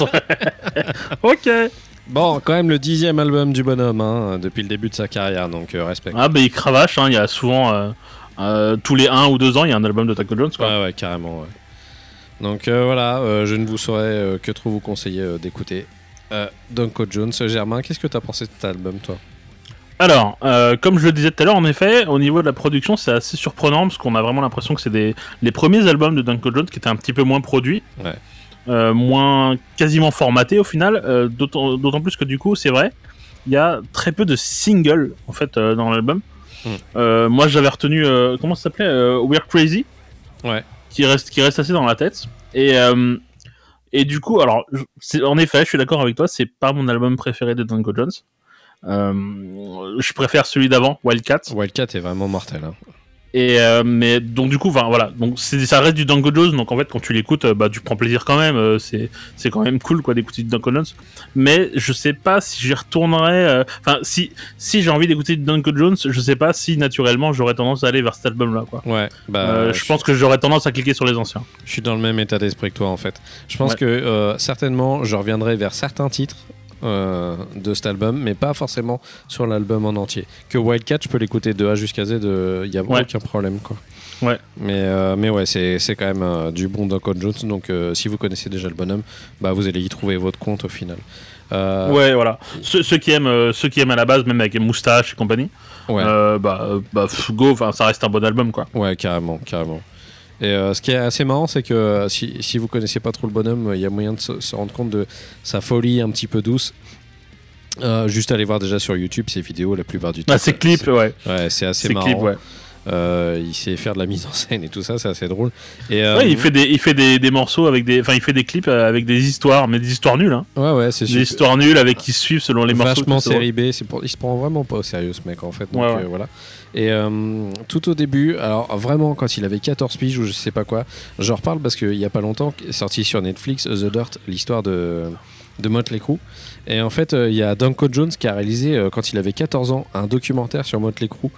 [LAUGHS] Ok. Bon, quand même le dixième album du bonhomme, hein, depuis le début de sa carrière, donc euh, respect. Ah, bah il cravache, hein, il y a souvent. euh, euh, tous les 1 ou 2 ans, il y a un album de Taco Jones, quoi. Ouais, ouais, carrément, ouais. Donc euh, voilà, euh, je ne vous saurais euh, que trop vous conseiller euh, d'écouter euh, Dunko Jones. Germain, qu'est-ce que t'as pensé de cet album, toi? Alors, euh, comme je le disais tout à l'heure, en effet, au niveau de la production, c'est assez surprenant parce qu'on a vraiment l'impression que c'est des les premiers albums de Duncan Jones qui étaient un petit peu moins produits, Ouais. Euh, moins quasiment formatés au final. euh, D'autant d'autant plus que du coup, c'est vrai, il y a très peu de singles en fait euh, dans l'album. Mm. Euh, moi, j'avais retenu comment ça s'appelait We're Crazy, Ouais. qui reste qui reste assez dans la tête. Et et du coup, alors, en effet, je suis d'accord avec toi, c'est pas mon album préféré de Duncan Jones. Je préfère celui d'avant, Wildcat. Wildcat est vraiment mortel. hein. Et euh, mais donc du coup, voilà, donc ça reste du Dango Jones, donc en fait quand tu l'écoutes, euh, bah tu prends plaisir quand même, euh, c'est c'est quand même cool quoi d'écouter du Dango Jones. Mais je sais pas si j'y retournerai, euh, enfin si si j'ai envie d'écouter du Dango Jones, je sais pas si naturellement j'aurais tendance à aller vers cet album là quoi. Ouais, bah, je pense que j'aurais tendance à cliquer sur les anciens. Je suis dans le même état d'esprit que toi en fait. Je pense Ouais. que certainement je reviendrai vers certains titres euh, de cet album, mais pas forcément sur l'album en entier. Que Wildcat, je peux l'écouter de A jusqu'à Z, il n'y a Ouais. aucun problème quoi. Ouais. Mais, euh, mais ouais, c'est c'est quand même euh, du bon Duncan Jones, donc euh, si vous connaissez déjà le bonhomme, bah, vous allez y trouver votre compte au final. Euh, Ouais voilà. Ceux, ceux qui aiment euh, ceux qui aiment à la base même avec les moustaches et compagnie, ouais. euh, bah euh, bah pff, go, ça reste un bon album quoi. Ouais, carrément, carrément. Et euh, ce qui est assez marrant, c'est que euh, si, si vous connaissez pas trop le bonhomme, il y a moyen de se, se rendre compte de sa folie un petit peu douce. Euh, juste aller voir déjà sur YouTube ses vidéos la plupart du temps. Ah, ces clips, ouais. Ouais, c'est assez marrant. clips, ouais. Euh, il sait faire de la mise en scène et tout ça, c'est assez drôle. Et, euh, Ouais, il fait des, il fait des, des morceaux avec des, enfin, il fait des clips euh, avec des histoires, mais des histoires nulles, hein. ouais, ouais, c'est Des super. histoires nulles avec qui suivent selon les morceaux. Vachement série B, pour... il se prend vraiment pas au sérieux ce mec en fait. Donc Ouais, ouais. euh, voilà. Et euh, tout au début, alors vraiment quand il avait 14 piges ou je sais pas quoi, j'en reparle parce qu'il y a pas longtemps, sorti sur Netflix The Dirt, l'histoire de, de Motley Crue. Et en fait, euh, il y a Danko Jones qui a réalisé euh, quand il avait 14 ans un documentaire sur Motley Crue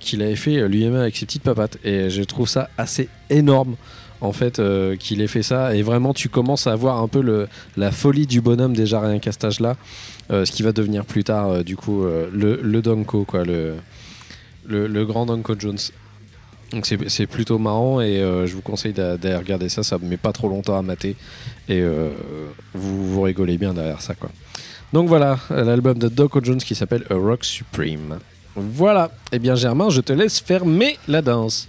qu'il avait fait lui-même avec ses petites papates. Et je trouve ça assez énorme en fait qu'il ait fait ça et vraiment tu commences à voir un peu la folie du bonhomme déjà rien qu'à cet âge là ce qui va devenir plus tard du coup le, le quoi le, grand Donko Jones. Donc c'est plutôt marrant et euh, je vous conseille d'a- d'aller regarder ça. Ça met pas trop longtemps à mater et euh, vous, vous rigolez bien derrière ça quoi. Donc voilà l'album de Donko Jones qui s'appelle A Rock Supreme. Voilà. Et bien Germain je te laisse fermer la danse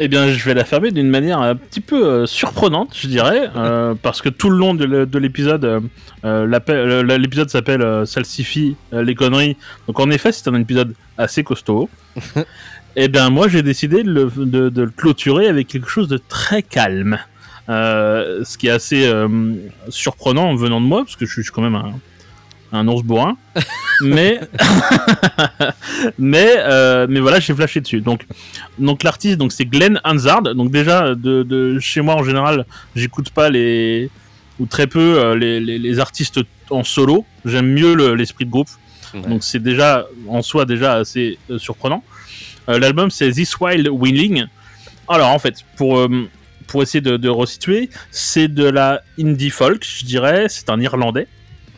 Eh bien, je vais la fermer d'une manière un petit peu euh, surprenante, je dirais, euh, [LAUGHS] parce que tout le long de l'épisode, euh, l'épisode s'appelle Salsifie les conneries. Donc, en effet, c'est un épisode assez costaud. [LAUGHS] Eh bien, moi, j'ai décidé de le, de- de le clôturer avec quelque chose de très calme. Ce qui est assez surprenant en venant de moi, parce que je suis quand même un, un ours bourrin. mais, [LAUGHS] mais, euh, mais voilà, j'ai flashé dessus. Donc, donc l'artiste, donc c'est Glenn Hansard. Donc déjà, de, de chez moi en général, j'écoute pas les ou très peu euh, les, les, les artistes en solo. J'aime mieux le- l'esprit de groupe. Ouais. Donc c'est déjà en soi déjà assez euh, surprenant. Euh, L'album c'est This Wild Wheeling. Alors en fait, pour euh, pour essayer de, de resituer, c'est de la indie folk, je dirais. C'est un Irlandais.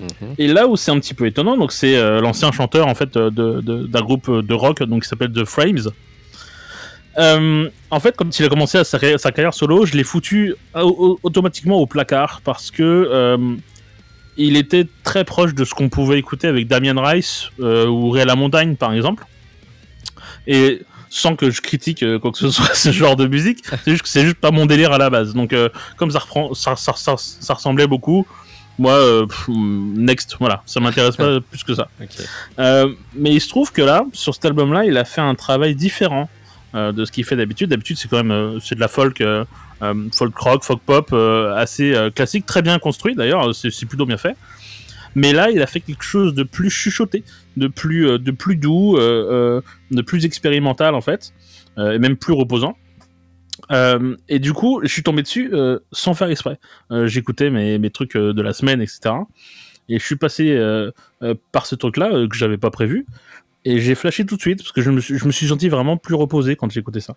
Mhm. Et là où c'est un petit peu étonnant, donc c'est euh, l'ancien chanteur en fait euh, d'un groupe euh, de rock donc qui s'appelle The Frames. En fait, quand il a commencé sa, carrière- solo, je l'ai foutu au- au- automatiquement au placard parce que il était très proche de ce qu'on pouvait écouter avec Damien Rice ou Ray La Montagne par exemple. Et sans que je critique quoi que ce [LAUGHS] soit ce genre de musique, c'est juste que c'est juste pas mon délire à la base. Donc comme ça ressemblait beaucoup. Moi, euh, pff, next, voilà, ça m'intéresse pas [LAUGHS] plus que ça. Euh, mais il se trouve que là, sur cet album-là, il a fait un travail différent euh, de ce qu'il fait d'habitude. D'habitude, c'est quand même c'est de la folk, folk rock, folk pop, assez classique, très bien construit d'ailleurs. C'est plutôt bien fait. Mais là, il a fait quelque chose de plus chuchoté, de plus, de plus doux, de plus expérimental en fait, et même plus reposant. Euh, et du coup, je suis tombé dessus euh, sans faire exprès. Euh, J'écoutais mes, trucs de la semaine, etc. Et je suis passé par ce truc-là que j'avais pas prévu. Et j'ai flashé tout de suite parce que je me suis, senti vraiment plus reposé quand j'écoutais ça.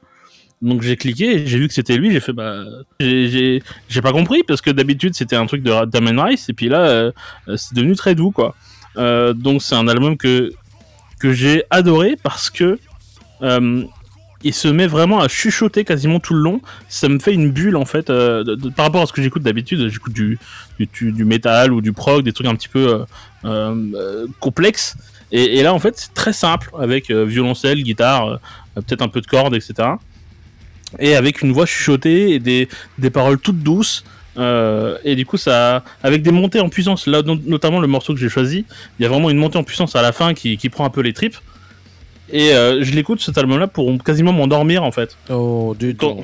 Donc j'ai cliqué j'ai vu que c'était lui. J'ai fait bah j'ai- pas compris parce que d'habitude c'était un truc de Damon Rice et puis là c'est devenu très doux quoi. Donc c'est un album que j'ai adoré parce que il se met vraiment à chuchoter quasiment tout le long. Ça me fait une bulle en fait euh, par rapport à ce que j'écoute d'habitude. J'écoute du, du métal ou du prog, des trucs un petit peu euh, euh, complexes. Et, là, en fait, c'est très simple avec violoncelle, guitare, peut-être un peu de cordes, etc. Et avec une voix chuchotée et des, des paroles toutes douces. Et du coup, ça, avec des montées en puissance, là, no- notamment le morceau que j'ai choisi, il y a vraiment une montée en puissance à la fin qui, qui prend un peu les tripes. Et euh, je l'écoute cet album-là pour quasiment m'endormir en fait, Oh, du tout.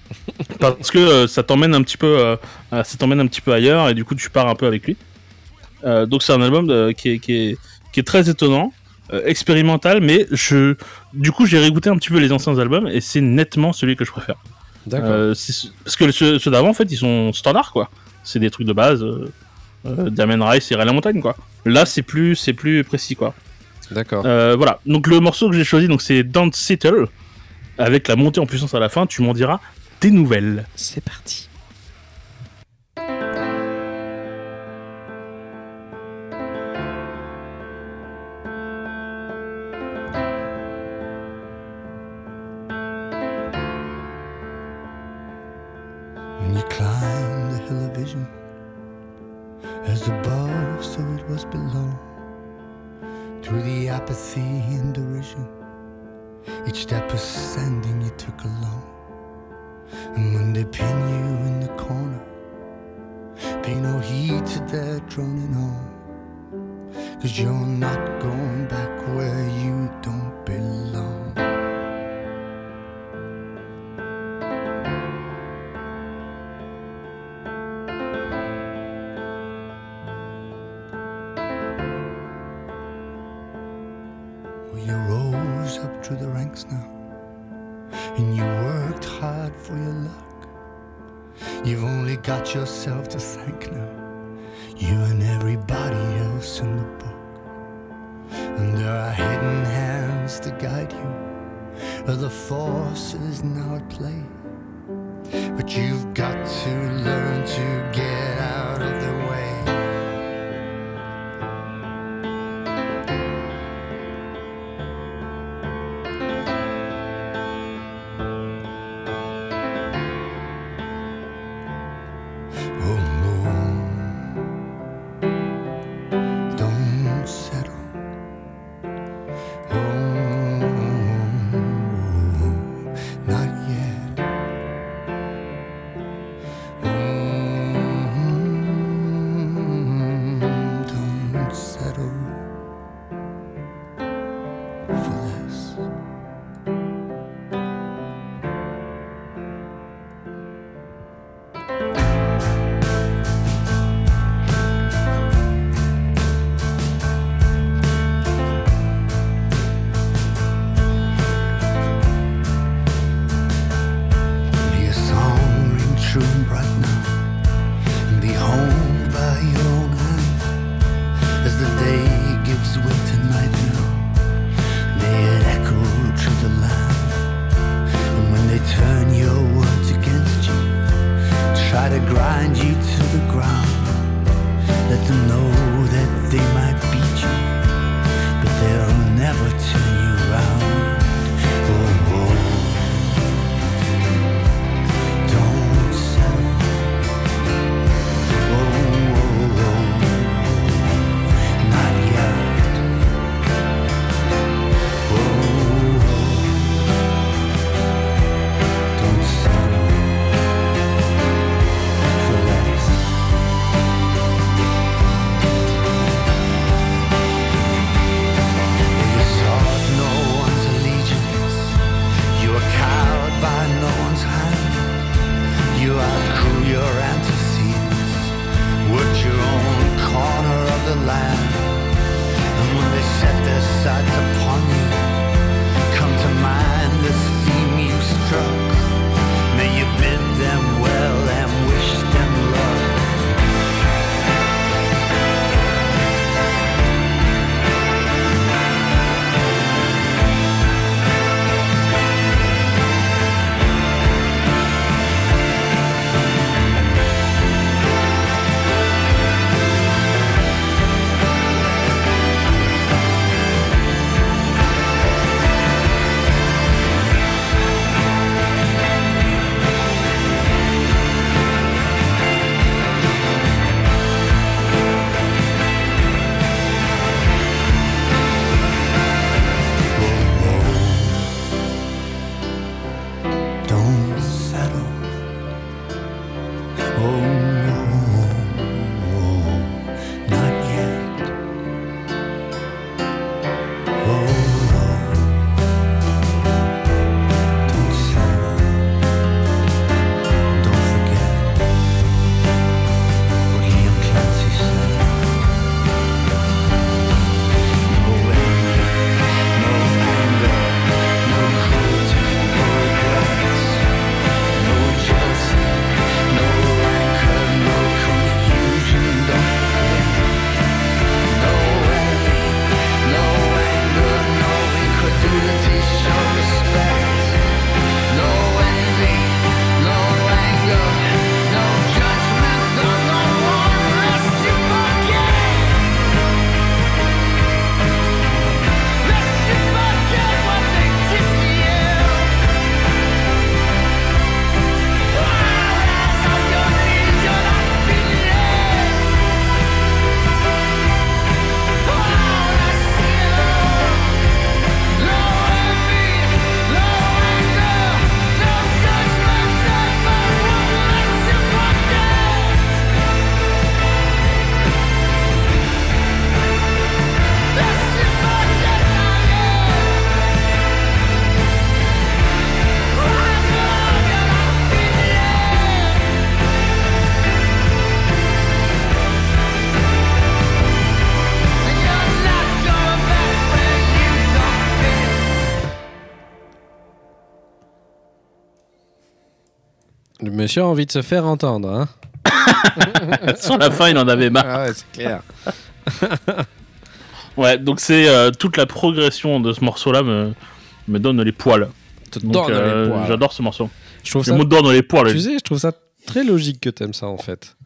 [LAUGHS] parce que euh, ça t'emmène un petit peu, euh, ça t'emmène un petit peu ailleurs et du coup tu pars un peu avec lui. Donc c'est un album de- qui, est, qui, est, qui est très étonnant, expérimental, mais je, du coup j'ai réécouté un petit peu les anciens albums et c'est nettement celui que je préfère. D'accord. Parce que ceux, ceux d'avant en fait ils sont standards quoi. C'est des trucs de base. Damien Rice et Ray la montagne quoi. Là c'est plus c'est plus précis quoi. D'accord. Euh, voilà. Donc le morceau que j'ai choisi donc c'est Don't Settle avec la montée en puissance à la fin. Tu m'en diras des nouvelles. C'est parti. When you climb the hill of vision, as above, so it was below. Through the apathy and derision, each step ascending you took alone. And when they pin you in the corner, pay no heed to their droning on. Cause you're not going back where you don't belong. Le monsieur a envie de se faire entendre, hein [LAUGHS] Sur la fin, il en avait marre. Ah ouais, c'est clair. [LAUGHS] Ouais, donc c'est euh, toute la progression de ce morceau-là me, me donne les poils. Donc, euh, les poils. J'adore ce morceau. Je trouve Le ça, mot donne les poils. tu sais, je trouve ça très logique que t'aimes ça en fait.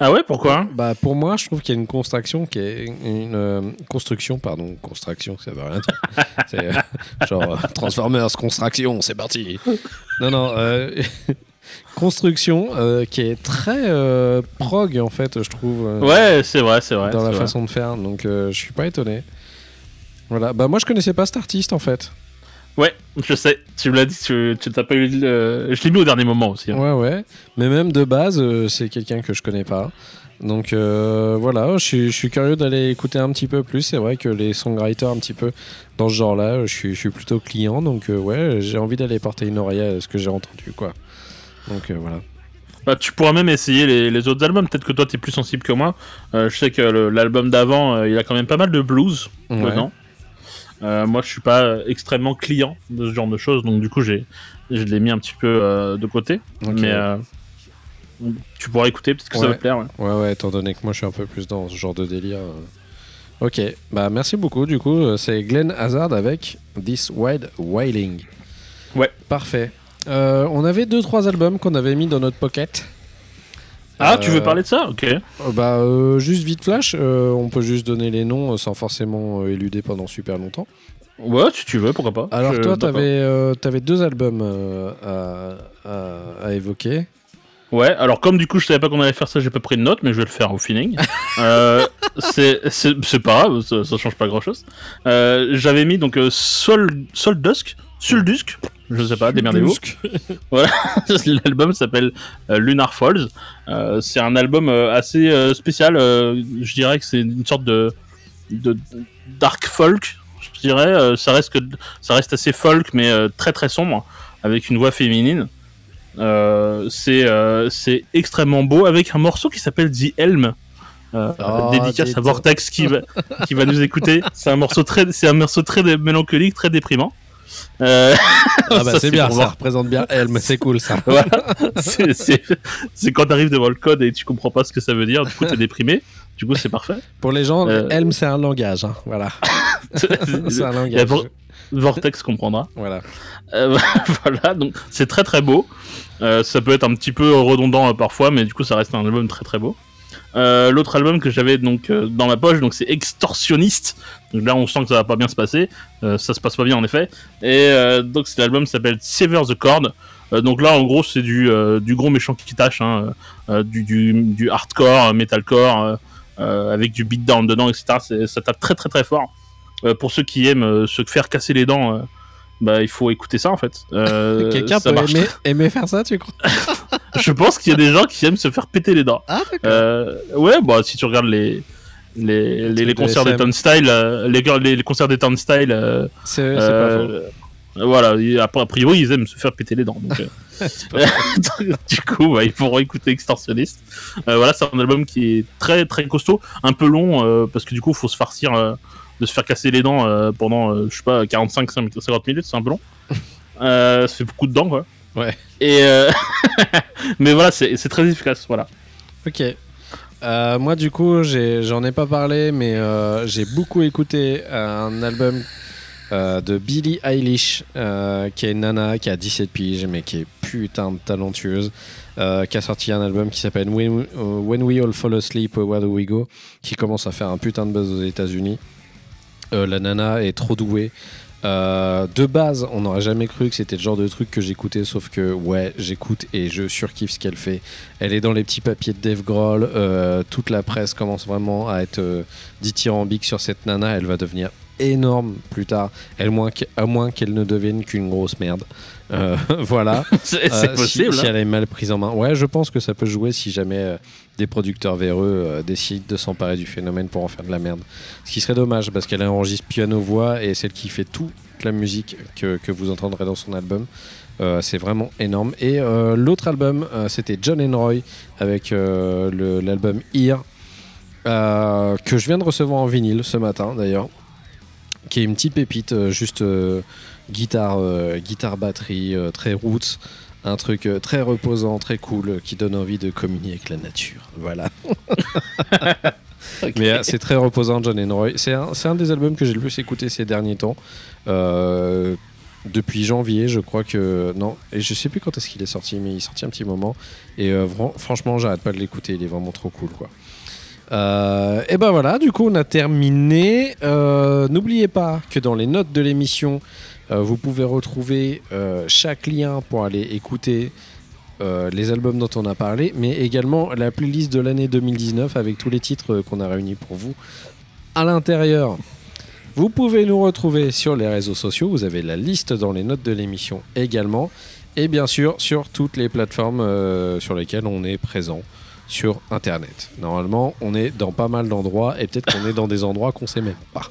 Ah ouais, pourquoi hein? Bah pour moi, je trouve qu'il y a une construction qui est une euh, construction, pardon, construction, ça veut rien dire. [LAUGHS] c'est euh, genre euh, Transformers construction, c'est parti. Non non, euh, construction euh, qui est très euh, prog en fait, je trouve. euh, Ouais, c'est vrai, c'est vrai. dans la vrai. façon de faire, donc je suis pas étonné. Voilà, bah moi je connaissais pas cet artiste en fait. Ouais, je sais. Tu me l'as dit, tu, tu t'as pas eu. Je l'ai mis au dernier moment aussi. hein. Ouais, ouais. Mais même de base, c'est quelqu'un que je connais pas. Donc euh, voilà, je suis, je suis curieux d'aller écouter un petit peu plus. C'est vrai que les songwriters un petit peu dans ce genre-là, je suis, je suis plutôt client. Donc euh, ouais, j'ai envie d'aller porter une oreille à ce que j'ai entendu, quoi. Donc euh, voilà. Bah, tu pourras même essayer les, les autres albums. Peut-être que toi, t'es plus sensible que moi. Euh, je sais que l'album d'avant, euh, il a quand même pas mal de blues Ouais. dedans. Euh, moi, je suis pas extrêmement client de ce genre de choses, donc du coup, j'ai, je l'ai mis un petit peu de côté. Mais tu pourras écouter, peut-être que ça va te plaire. ouais. Ouais, ouais, étant donné que moi je suis un peu plus dans ce genre de délire. Ok, bah merci beaucoup. Du coup, c'est Glenn Hazard avec This Wild Wailing. Ouais. Parfait. Euh, on avait deux trois albums qu'on avait mis dans notre pocket. Ah, Euh, tu veux parler de ça Ok. Euh, Bah, euh, juste vite flash, euh, on peut juste donner les noms euh, sans forcément euh, éluder pendant super longtemps. Ouais, si tu veux, pourquoi pas. Alors, Je- toi, t'avais euh, t'avais deux albums euh, à, à- à évoquer. Ouais, alors comme du coup je savais pas qu'on allait faire ça, j'ai pas pris de notes, mais je vais le faire au feeling. [LAUGHS] euh, c'est pas grave, ça, ça change pas grand chose. J'avais mis donc euh, Sol, Sol Dusk, Suldusk, je sais pas, démerdez-vous. [LAUGHS] [LAUGHS] L'album s'appelle euh, Lunar Falls. Euh, c'est un album euh, assez spécial. je dirais que c'est une sorte de, de dark folk. Je dirais, ça reste que ça reste assez folk, mais très très sombre, avec une voix féminine. Euh, c'est euh, c'est extrêmement beau, avec un morceau qui s'appelle The Helm. Euh, Oh, dédicace à Vortex qui va, qui va nous écouter. C'est un morceau très, c'est un morceau très mélancolique, très déprimant. Euh, Ah, bah, [LAUGHS] c'est bien, ça voir. représente bien Helm, c'est [LAUGHS] cool ça. Voilà. c'est quand t'arrives devant le code et tu comprends pas ce que ça veut dire, du coup t'es déprimé, du coup c'est parfait. Pour les gens, Euh, Helm, c'est un langage. hein, Voilà. [LAUGHS] c'est un langage. Vor- Vortex comprendra. Voilà. Euh, voilà, donc c'est très très beau. Euh, ça peut être un petit peu redondant parfois, mais du coup ça reste un album très très beau. Euh, L'autre album que j'avais donc euh, dans ma poche, donc c'est Extortionniste. Donc là on sent que ça va pas bien se passer. Euh, ça se passe pas bien en effet. Et euh, donc cet album s'appelle Sever the Cord. Euh, donc là en gros c'est du, du gros méchant qui tâche, hein, du, du, du hardcore, metalcore, avec du beatdown dedans, etc. Ça tape très très très fort. Pour ceux qui aiment se faire casser les dents, bah, il faut écouter ça en fait. [LAUGHS] Quelqu'un peut marche aimer, aimer faire ça, tu crois? [LAUGHS] Je pense qu'il y a des gens qui aiment se faire péter les dents. Ah, d'accord. Ouais, bah si tu regardes les les, concerts des. Turnstile, euh, les, les, les concerts des Turnstile, euh, C'est c'est pas faux. euh, voilà, a priori ils aiment se faire péter les dents. Donc, euh, [LAUGHS] [LAUGHS] du coup, bah, ils pourront écouter Extortionniste. Euh, voilà, c'est un album qui est très très costaud, un peu long euh, parce que du coup, il faut se farcir de se faire casser les dents pendant, je sais pas, 45 50 minutes, c'est un peu long. [LAUGHS] Ça fait beaucoup de dents, quoi. Ouais. Et mais voilà, c'est c'est très efficace, voilà. Ok. Euh, moi, du coup, j'en ai, pas parlé, mais euh, j'ai beaucoup écouté euh, un album de Billie Eilish, qui est une nana qui a 17 piges, mais qui est putain de talentueuse, qui a sorti un album qui s'appelle When, When We All Fall Asleep, Where Do We Go, qui commence à faire un putain de buzz aux États-Unis. La nana est trop douée. Euh, de base, on n'aurait jamais cru que c'était le genre de truc que j'écoutais, sauf que ouais, j'écoute et je surkiffe ce qu'elle fait. Elle est dans les petits papiers de Dave Grohl. euh, toute la presse commence vraiment à être euh, dithyrambique sur cette nana. Elle va devenir énorme plus tard, à moins qu'elle ne devienne qu'une grosse merde. Euh, [LAUGHS] voilà. [LAUGHS] C'est Euh, possible. Si, si hein. elle est mal prise en main. Ouais, je pense que ça peut jouer si jamais euh, des producteurs véreux décident de s'emparer du phénomène pour en faire de la merde. Ce qui serait dommage parce qu'elle enregistre piano-voix et celle qui fait toute la musique que, que vous entendrez dans son album. C'est vraiment énorme. Et l'autre album, c'était John and Roy avec l'album Ear, euh, que je viens de recevoir en vinyle ce matin d'ailleurs, qui est une petite pépite, juste euh, guitare, euh, guitare batterie, euh, très roots. Un truc euh, très reposant, très cool, qui donne envie de communier avec la nature. Voilà. [LAUGHS] Mais c'est très reposant, John Enroy. C'est un, c'est un des albums que j'ai le plus écouté ces derniers temps. Euh, depuis janvier, je crois que. Non, et je sais plus quand est-ce qu'il est sorti, mais il est sorti un petit moment. Et euh, franchement, j'arrête pas de l'écouter. Il est vraiment trop cool, quoi. Euh, et ben voilà, du coup, on a terminé. N'oubliez pas que dans les notes de l'émission, vous pouvez retrouver euh, chaque lien pour aller écouter euh, les albums dont on a parlé, mais également la playlist de l'année 2019 avec tous les titres euh, qu'on a réunis pour vous à l'intérieur. Vous pouvez nous retrouver sur les réseaux sociaux, vous avez la liste dans les notes de l'émission également, et bien sûr sur toutes les plateformes euh, sur lesquelles on est présent sur Internet. Normalement, on est dans pas mal d'endroits, et peut-être qu'on est dans des endroits qu'on sait même pas.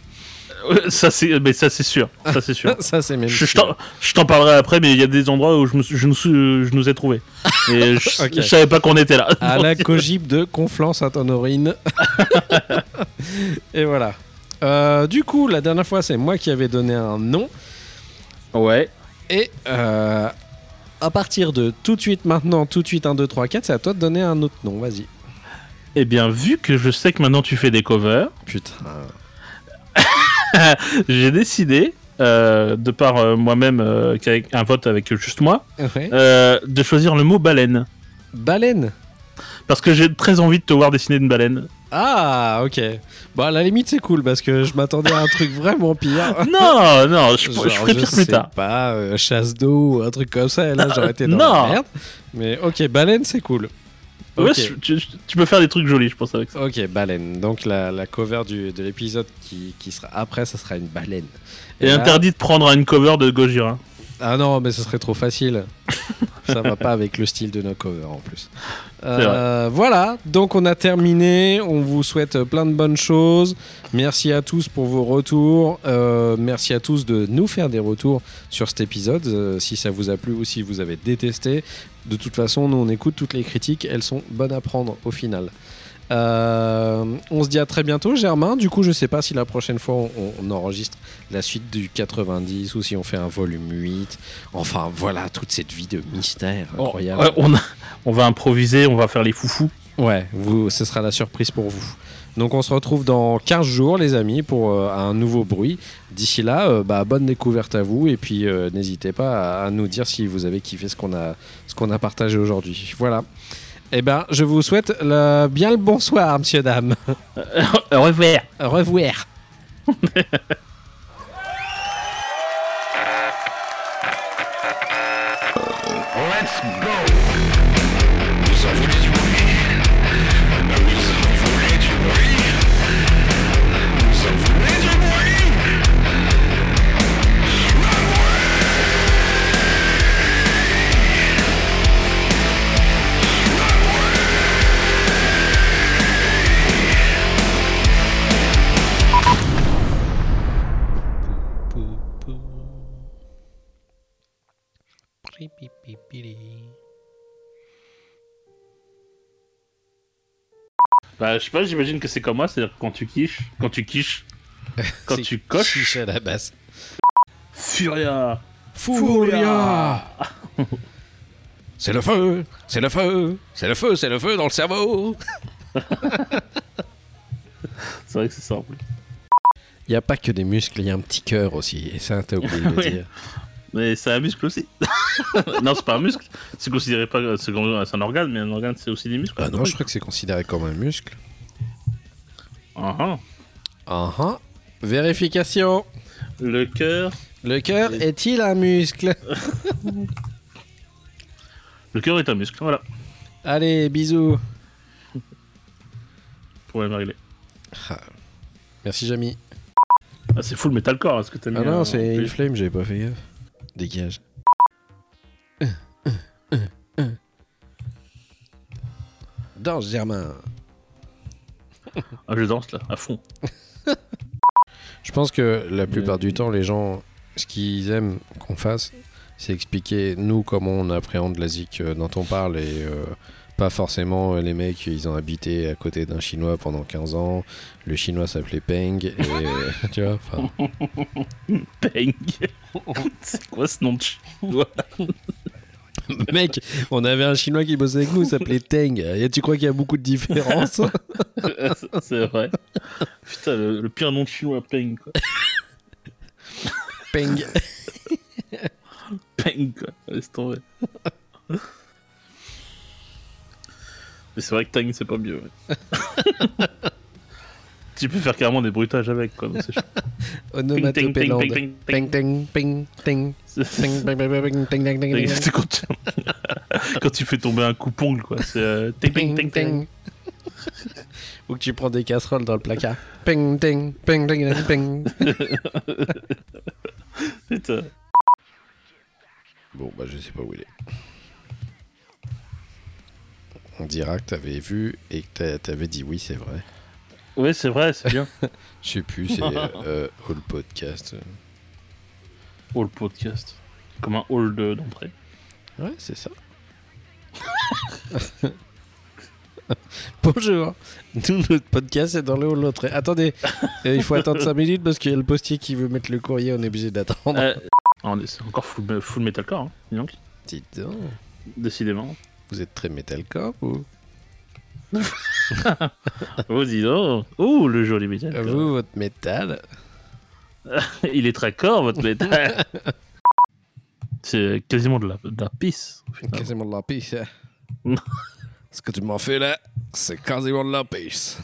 Ça c'est, mais ça c'est sûr, ça c'est sûr. [LAUGHS] Ça, c'est même Je, sûr. t'en- je t'en parlerai après, mais il y a des endroits où je, me suis- je, nous, suis- je nous ai trouvés. Et [LAUGHS] je, Ok. je savais pas qu'on était là. à la [LAUGHS] Cogip de Conflans-Sainte-Honorine. Et voilà. Euh, du coup, la dernière fois, c'est moi qui avais donné un nom. Ouais. Et euh, à partir de tout de suite maintenant, tout de suite 1, 2, 3, 4, c'est à toi de donner un autre nom. Vas-y. Eh bien, vu que je sais que maintenant tu fais des covers, Putain. [LAUGHS] j'ai décidé, euh, de par euh, moi-même, euh, qu'avec un vote avec juste moi, Ouais. euh, de choisir le mot baleine. Baleine? Parce que j'ai très envie de te voir dessiner une baleine. Ah, ok. Bon, à la limite, c'est cool parce que je m'attendais à un truc vraiment pire. [LAUGHS] non, non, je, Genre, je ferai pire sais plus tard. pas, chasse d'eau ou un truc comme ça, et là j'aurais été dans Non. la merde. Mais ok, baleine, c'est cool. Ouais, tu, peux faire des trucs jolis, je pense, avec ça. Ok, baleine. Donc la, la cover du, de l'épisode qui, qui sera après, ça sera une baleine. Et là- interdit de prendre une cover de Gojira. Ah non, mais ce serait trop facile. [LAUGHS] ça va pas avec le style de nos covers en plus. Euh, voilà, donc on a terminé. On vous souhaite plein de bonnes choses. Merci à tous pour vos retours. Euh, merci à tous de nous faire des retours sur cet épisode, euh, si ça vous a plu ou si vous avez détesté. De toute façon, nous on écoute toutes les critiques, elles sont bonnes à prendre au final. Euh, on se dit à très bientôt, Germain. Du coup, je sais pas si la prochaine fois on, on enregistre la suite du 90 ou si on fait un volume 8. Enfin, voilà, toute cette vie de mystère incroyable. Ouais, on, a- on va improviser, on va faire les foufous. Ouais, vous, ce sera la surprise pour vous. Donc on se retrouve dans 15 jours les amis pour euh, un nouveau bruit. D'ici là, euh, bah, bonne découverte à vous et puis n'hésitez pas à, à nous dire si vous avez kiffé ce qu'on a, ce qu'on a partagé aujourd'hui. Voilà. Eh ben, je vous souhaite bien le bonsoir, monsieur, dame. [LAUGHS] Au revoir. Au revoir. [LAUGHS] Bah, je sais pas, j'imagine que c'est comme moi, c'est-à-dire que quand tu quiches, quand tu quiches, [LAUGHS] quand tu coches, chiche à la basse. Furia. Furia [LAUGHS] C'est le feu C'est le feu C'est le feu, c'est le feu dans le cerveau [LAUGHS] C'est vrai que c'est ça en plus. Il n'y a pas que des muscles, il y a un petit cœur aussi. Et ça, t'as oublié de le dire. Mais c'est un muscle aussi. [LAUGHS] non, c'est pas un muscle. C'est considéré pas, c'est un organe, mais un organe c'est aussi des muscles. Ah non, je crois que c'est considéré comme un muscle. Ah, ah. Ah ah. Vérification. Le cœur, Le cœur est-il un muscle? Le cœur est un muscle. Voilà. Allez, bisous. Problème réglé. Merci, Jamy. Ah, c'est full metalcore, est-ce que t'as mis Ah non, euh, c'est Inflame, j'avais pas fait gaffe. Dégage. Danse, Germain. [LAUGHS] Ah, je danse là, à fond. Je pense que la plupart du temps, les gens, ce qu'ils aiment qu'on fasse, c'est expliquer nous comment on appréhende la zik euh, dont on parle et euh, pas forcément euh, les mecs, ils ont habité à côté d'un chinois pendant 15 ans. Le chinois s'appelait Peng et euh, [LAUGHS] tu vois, enfin, Peng. [LAUGHS] c'est quoi ce nom de chinois [LAUGHS] Mec, on avait un chinois qui bossait avec nous, il s'appelait Teng. Et tu crois qu'il y a beaucoup de différences c'est vrai. Putain, le, le pire nom de chinois, Peng, quoi. Peng. Peng, quoi. Laisse tomber. Mais c'est vrai que Tang, c'est pas mieux. ouais. [LAUGHS] tu peux faire carrément des bruitages avec, quoi. donc c'est [LAUGHS] quand tu... fais tomber un coupongle, quoi. C'est euh, ting, ting, ting, ting. [LAUGHS] Ou que tu prends des casseroles dans le placard. Ping, ting, ping, ting, ting, ping. Putain. Bon, bah, je sais pas où il est. On dira que t'avais vu et que t'avais dit oui, c'est vrai. Ouais, c'est vrai, c'est bien. [LAUGHS] Je sais plus, c'est [LAUGHS] euh, All Podcast. Hall podcast. Comme un hall de- d'entrée. Ouais, c'est ça. [LAUGHS] Bonjour. Nous, notre podcast est dans le hall l'autre. Attendez, euh, il faut attendre 5 minutes parce qu'il y a le postier qui veut mettre le courrier, on est obligé d'attendre. Euh, c'est encore full, full metalcore, hein, dis donc. Dis donc, Décidément. Vous êtes très metalcore ou [LAUGHS] Oh, dis donc. Oh, le joli metalcore. vous, votre métal [LAUGHS] Il est très corps, votre métal. [LAUGHS] c'est quasiment de la, de la pisse. Quasiment de la pisse. hein. Ce que tu m'en fais là, c'est quasiment de la pisse.